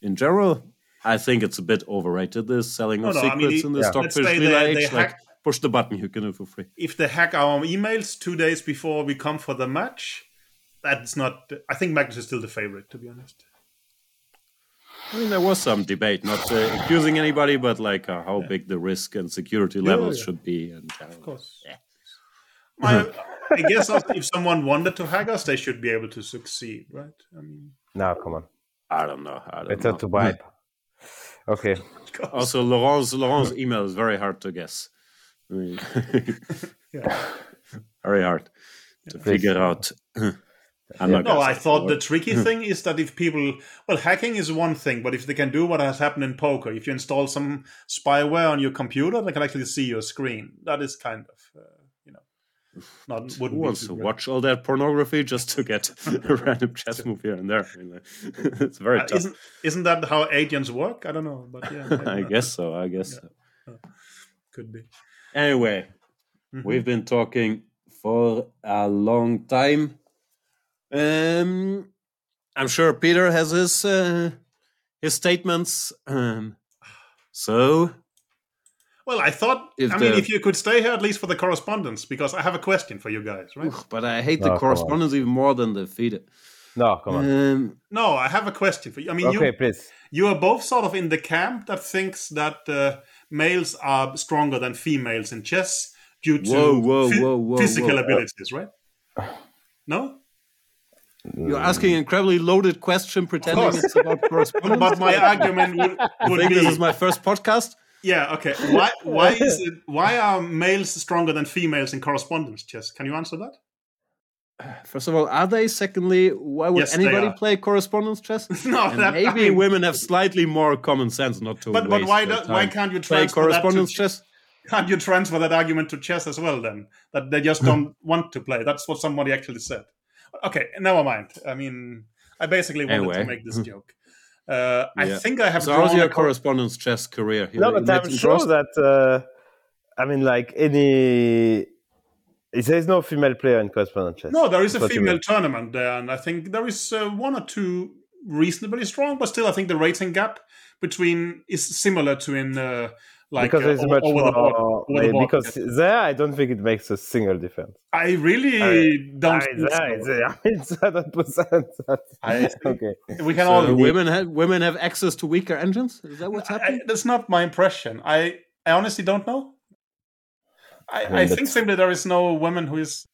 in general, I think it's a bit overrated. This selling of No, no, I mean, secrets in the Yeah. Let's Stockfish say they- they age, like hack- push the button, you can do it for free. if they hack our emails two days before we come for the match, that's not. I think Magnus is still the favorite, to be honest. I mean, there was some debate, not uh, accusing anybody, but like uh, how big the risk and security levels yeah. should be. And uh, Of course. Yeah. My, I guess also if someone wanted to hack us, they should be able to succeed, right? I mean, No, come on. I don't know. I don't Better know. to bribe. Okay. Also, Laurent's Laurent's email is very hard to guess. I mean, yeah. very hard to figure out. I'm not No, gonna I thought more. the tricky thing is that if people, well, hacking is one thing, but if they can do what has happened in poker, if you install some spyware on your computer, they can actually see your screen. That is kind of, uh, you know, Not Who wants to watch all that pornography just to get a random chess move here and there? I mean, it's very uh, tough. Isn't, isn't that how agents work? I don't know, but yeah, I guess so. I guess yeah. so. could be. Anyway, mm-hmm. we've been talking for a long time. Um, I'm sure Peter has his uh, his statements. Um, so well, I thought. If I the, mean, if you could stay here at least for the correspondence, because I have a question for you guys, right? But I hate no, the correspondence even more than the FIDE. No, come on. Um, no, I have a question for you. I mean, okay, you, please. You are both sort of in the camp that thinks that uh, males are stronger than females in chess due to whoa, whoa, whoa, physical abilities, right? No. You're asking an incredibly loaded question, pretending it's about correspondence. But my argument would, would I think be, this is my first podcast. Yeah. Okay. Why? Why is it? Why are males stronger than females in correspondence chess? Can you answer that? First of all, are they? Secondly, why would yes, anybody play correspondence chess? no, that, maybe I mean, women have slightly more common sense not to. But but why do, why can't you play correspondence chess? Can't you transfer that argument to chess as well? Then that they just don't want to play. That's what somebody actually said. Okay, never mind. I mean, I basically wanted anyway. to make this joke. Uh, I yeah. think I have. So, how's your correspondence chess career? You no, but I'm sure cross? that. Uh, I mean, like any. There is no female player in correspondence chess. No, there is a female tournament there, and I think there is uh, one or two reasonably strong, but still, I think the rating gap between is similar to in uh, like because uh, it's much more, the board, because the there I don't think it makes a single difference. I really I, don't. I mean, there, I mean, seven percent. Okay, we can so all women have women have access to weaker engines. Is that what's happening? I, that's not my impression. I I honestly don't know. I, I, I think simply there is no woman who is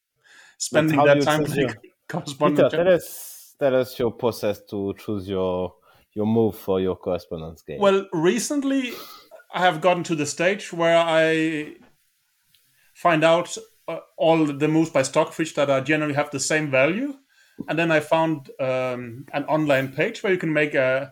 spending that time playing correspondence. Peter, tell us tell us your process to choose your your move for your correspondence game. Well, recently I have gotten to the stage where I find out uh, all the moves by Stockfish that are generally have the same value, and then I found um, an online page where you can make a,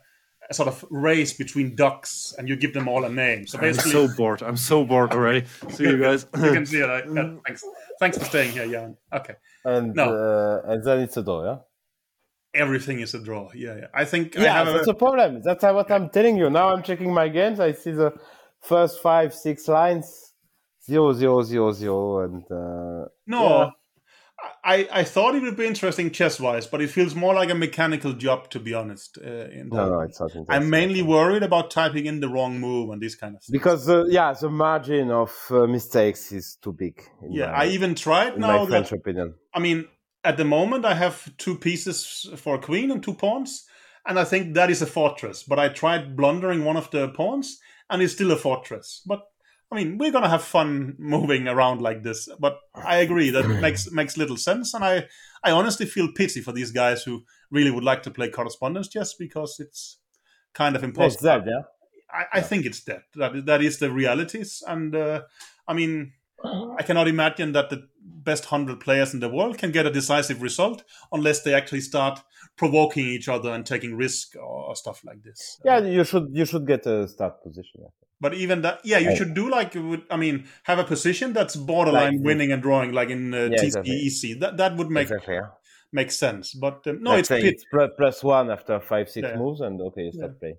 a, sort of race between ducks, and you give them all a name. So basically, I'm so bored. I'm so bored already. See you guys. you can see it. Yeah, thanks. Thanks for staying here, Jan. Okay. And no. uh, and then it's a door, yeah everything is a draw. Yeah, yeah. I think yeah, I that's a, a problem. That's what I'm telling you. Now I'm checking my games. I see the first five, six lines, zero, zero, zero, zero, and uh, no. Yeah. I, I thought it would be interesting chess wise, but it feels more like a mechanical job, to be honest. Uh, in no, no, it's not I'm mainly worried about typing in the wrong move and this kind of things. Because, uh, yeah, the margin of uh, mistakes is too big. Yeah, my, I even tried now. My French that, opinion. I mean, at the moment I have two pieces for a queen and two pawns, and I think that is a fortress. But I tried blundering one of the pawns, and it's still a fortress. But I mean, we're gonna have fun moving around like this. But I agree that makes makes little sense, and I I honestly feel pity for these guys who really would like to play correspondence just because it's kind of impossible. It's dead, yeah. I, I think it's dead. That that is the realities, and uh, I mean, I cannot imagine that the best 100 players in the world can get a decisive result unless they actually start provoking each other and taking risk or, stuff like this. Yeah, you should you should get a start position. But even that, yeah, you should do like I mean, have a position that's borderline like, winning and drawing, like in uh, yeah, exactly. That that would make exactly, yeah. make sense. But um, no, Let's it's, it's plus one after five six yeah. moves, and okay, you start yeah. playing.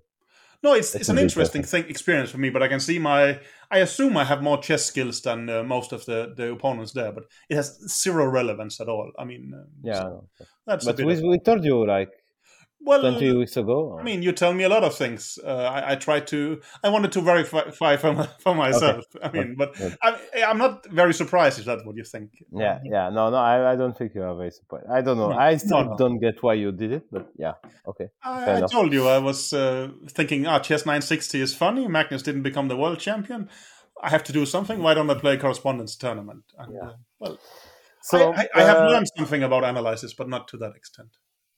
No, it's it's, an interesting thing experience for me, but I can see my. I assume I have more chess skills than uh, most of the, the opponents there, but it has zero relevance at all. I mean, um, yeah, so that's. But we, we told you like well, 20 weeks ago? I mean, you tell me a lot of things. Uh, I, I try to, I wanted to verify for, for myself. Okay. I mean, but I, am not very surprised if that's what you think. Yeah, yeah. No, no, I, I don't think you are very surprised. I don't know. No, I still no, no. don't get why you did it, but yeah, okay. I, I told you, I was uh, thinking, ah, chess 960 is funny. Magnus didn't become the world champion. I have to do something. Why don't I play correspondence tournament? And, yeah. Uh, well, so I, I have uh, learned something about analysis, but not to that extent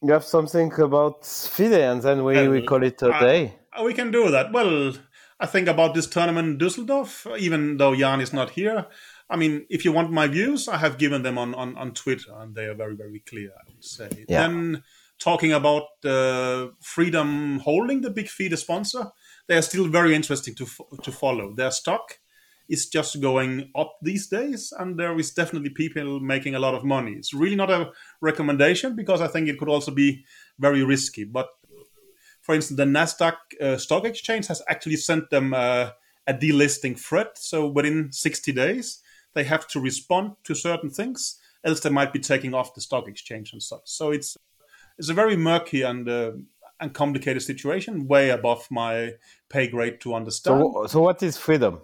you have something about FIDE, and then we, we call it a day. Uh, we can do that. Well, I think about this tournament in Dusseldorf, even though Jan is not here. I mean, if you want my views, I have given them on, on, on Twitter, and they are very, very clear, I would say. Yeah. Then talking about uh, Freedom holding the big FIDE sponsor, they are still very interesting to, to follow. Their stock is just going up these days, and there is definitely people making a lot of money. It's really not a recommendation because I think it could also be very risky. But for instance, the Nasdaq uh, stock exchange has actually sent them uh, a delisting threat. So within 60 days, they have to respond to certain things, else they might be taking off the stock exchange and such. So it's it's a very murky and uh, and complicated situation, way above my pay grade to understand. So, so what is freedom?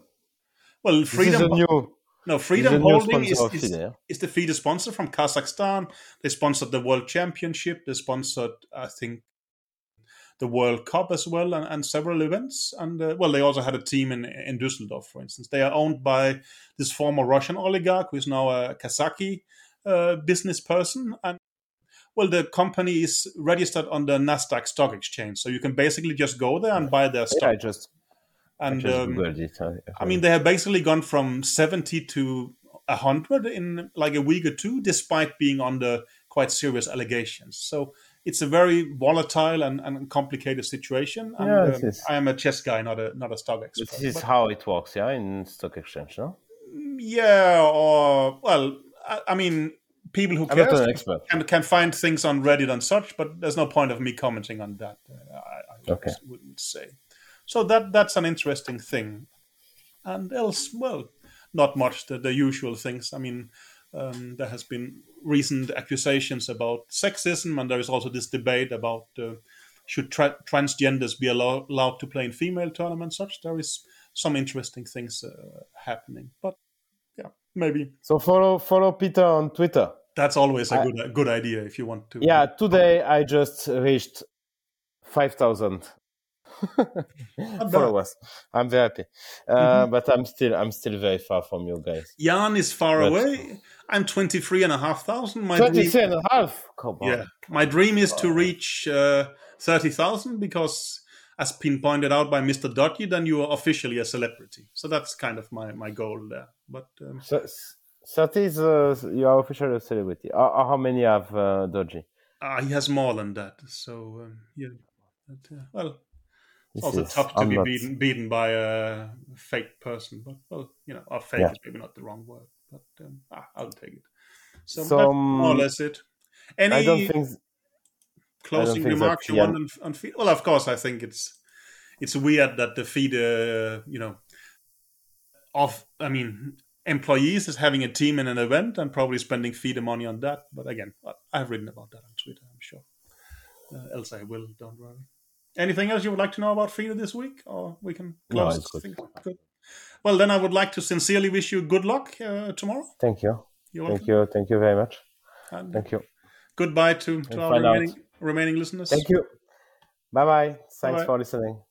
Well, freedom. new. No, Freedom Holding is, is, is, the FIDE sponsor from Kazakhstan. They sponsored the World Championship. They sponsored, I think, the World Cup as well and, and several events. And uh, well, they also had a team in in Düsseldorf, for instance. They are owned by this former Russian oligarch who is now a Kazaki uh, business person. And well, the company is registered on the Nasdaq Stock Exchange, so you can basically just go there and buy their stock. Yeah, I just and I, um, I mean, they have basically gone from seventy to hundred in like a week or two, despite being under quite serious allegations. So it's a very volatile and, and complicated situation. And, yeah, um, I am a chess guy, not a not a stock expert. This is but, how it works, yeah, in stock exchange, no? Yeah, or well, I, I mean, people who I'm cares can, can find things on Reddit and such, but there's no point of me commenting on that. Uh, I, I okay. would, would say. So that that's an interesting thing, and else, well, not much. The, the usual things. I mean, um, there has been recent accusations about sexism, and there is also this debate about uh, should tra- transgenders be allow- allowed to play in female tournaments. Such there is some interesting things uh, happening, but yeah, maybe. So follow follow Peter on Twitter. That's always a I, good a good idea if you want to. Yeah, today I just reached five thousand followers. I'm very happy, uh, mm-hmm. but I'm still I'm still very far from you guys. Jan is far but, away. I'm 23 and a half thousand. My 23 dream, and a half? Come on. Yeah. My dream is to reach uh, 30,000 because, as been pointed out by Mr. Dodgy, then you are officially a celebrity. So that's kind of my, my goal there. But um, so, 30 is uh, you are officially a celebrity. Uh, uh, how many have uh, Dodgy? Uh, he has more than that. So, um, yeah. But, uh, well, it's also tough to I'm be not... beaten, beaten by a fake person. But, well, you know, or fake yeah. is maybe not the wrong word but um, ah, I'll take it. So, so that's more or less it. Any I don't think closing remarks you want on, on FIDE? Well, of course, I think it's it's weird that the FIDE, uh, you know, of I mean, employees is having a team in an event and probably spending FIDE money on that. But again, I've written about that on Twitter. I'm sure. Uh, else I will. Don't worry. Anything else you would like to know about FIDE this week, or we can close? No, good. good. Well, then I would like to sincerely wish you good luck uh, tomorrow. Thank you. You're Thank you. Thank you very much. And Thank you. Goodbye to, to our remaining, remaining listeners. Thank you. Bye bye. Thanks Bye-bye. for listening.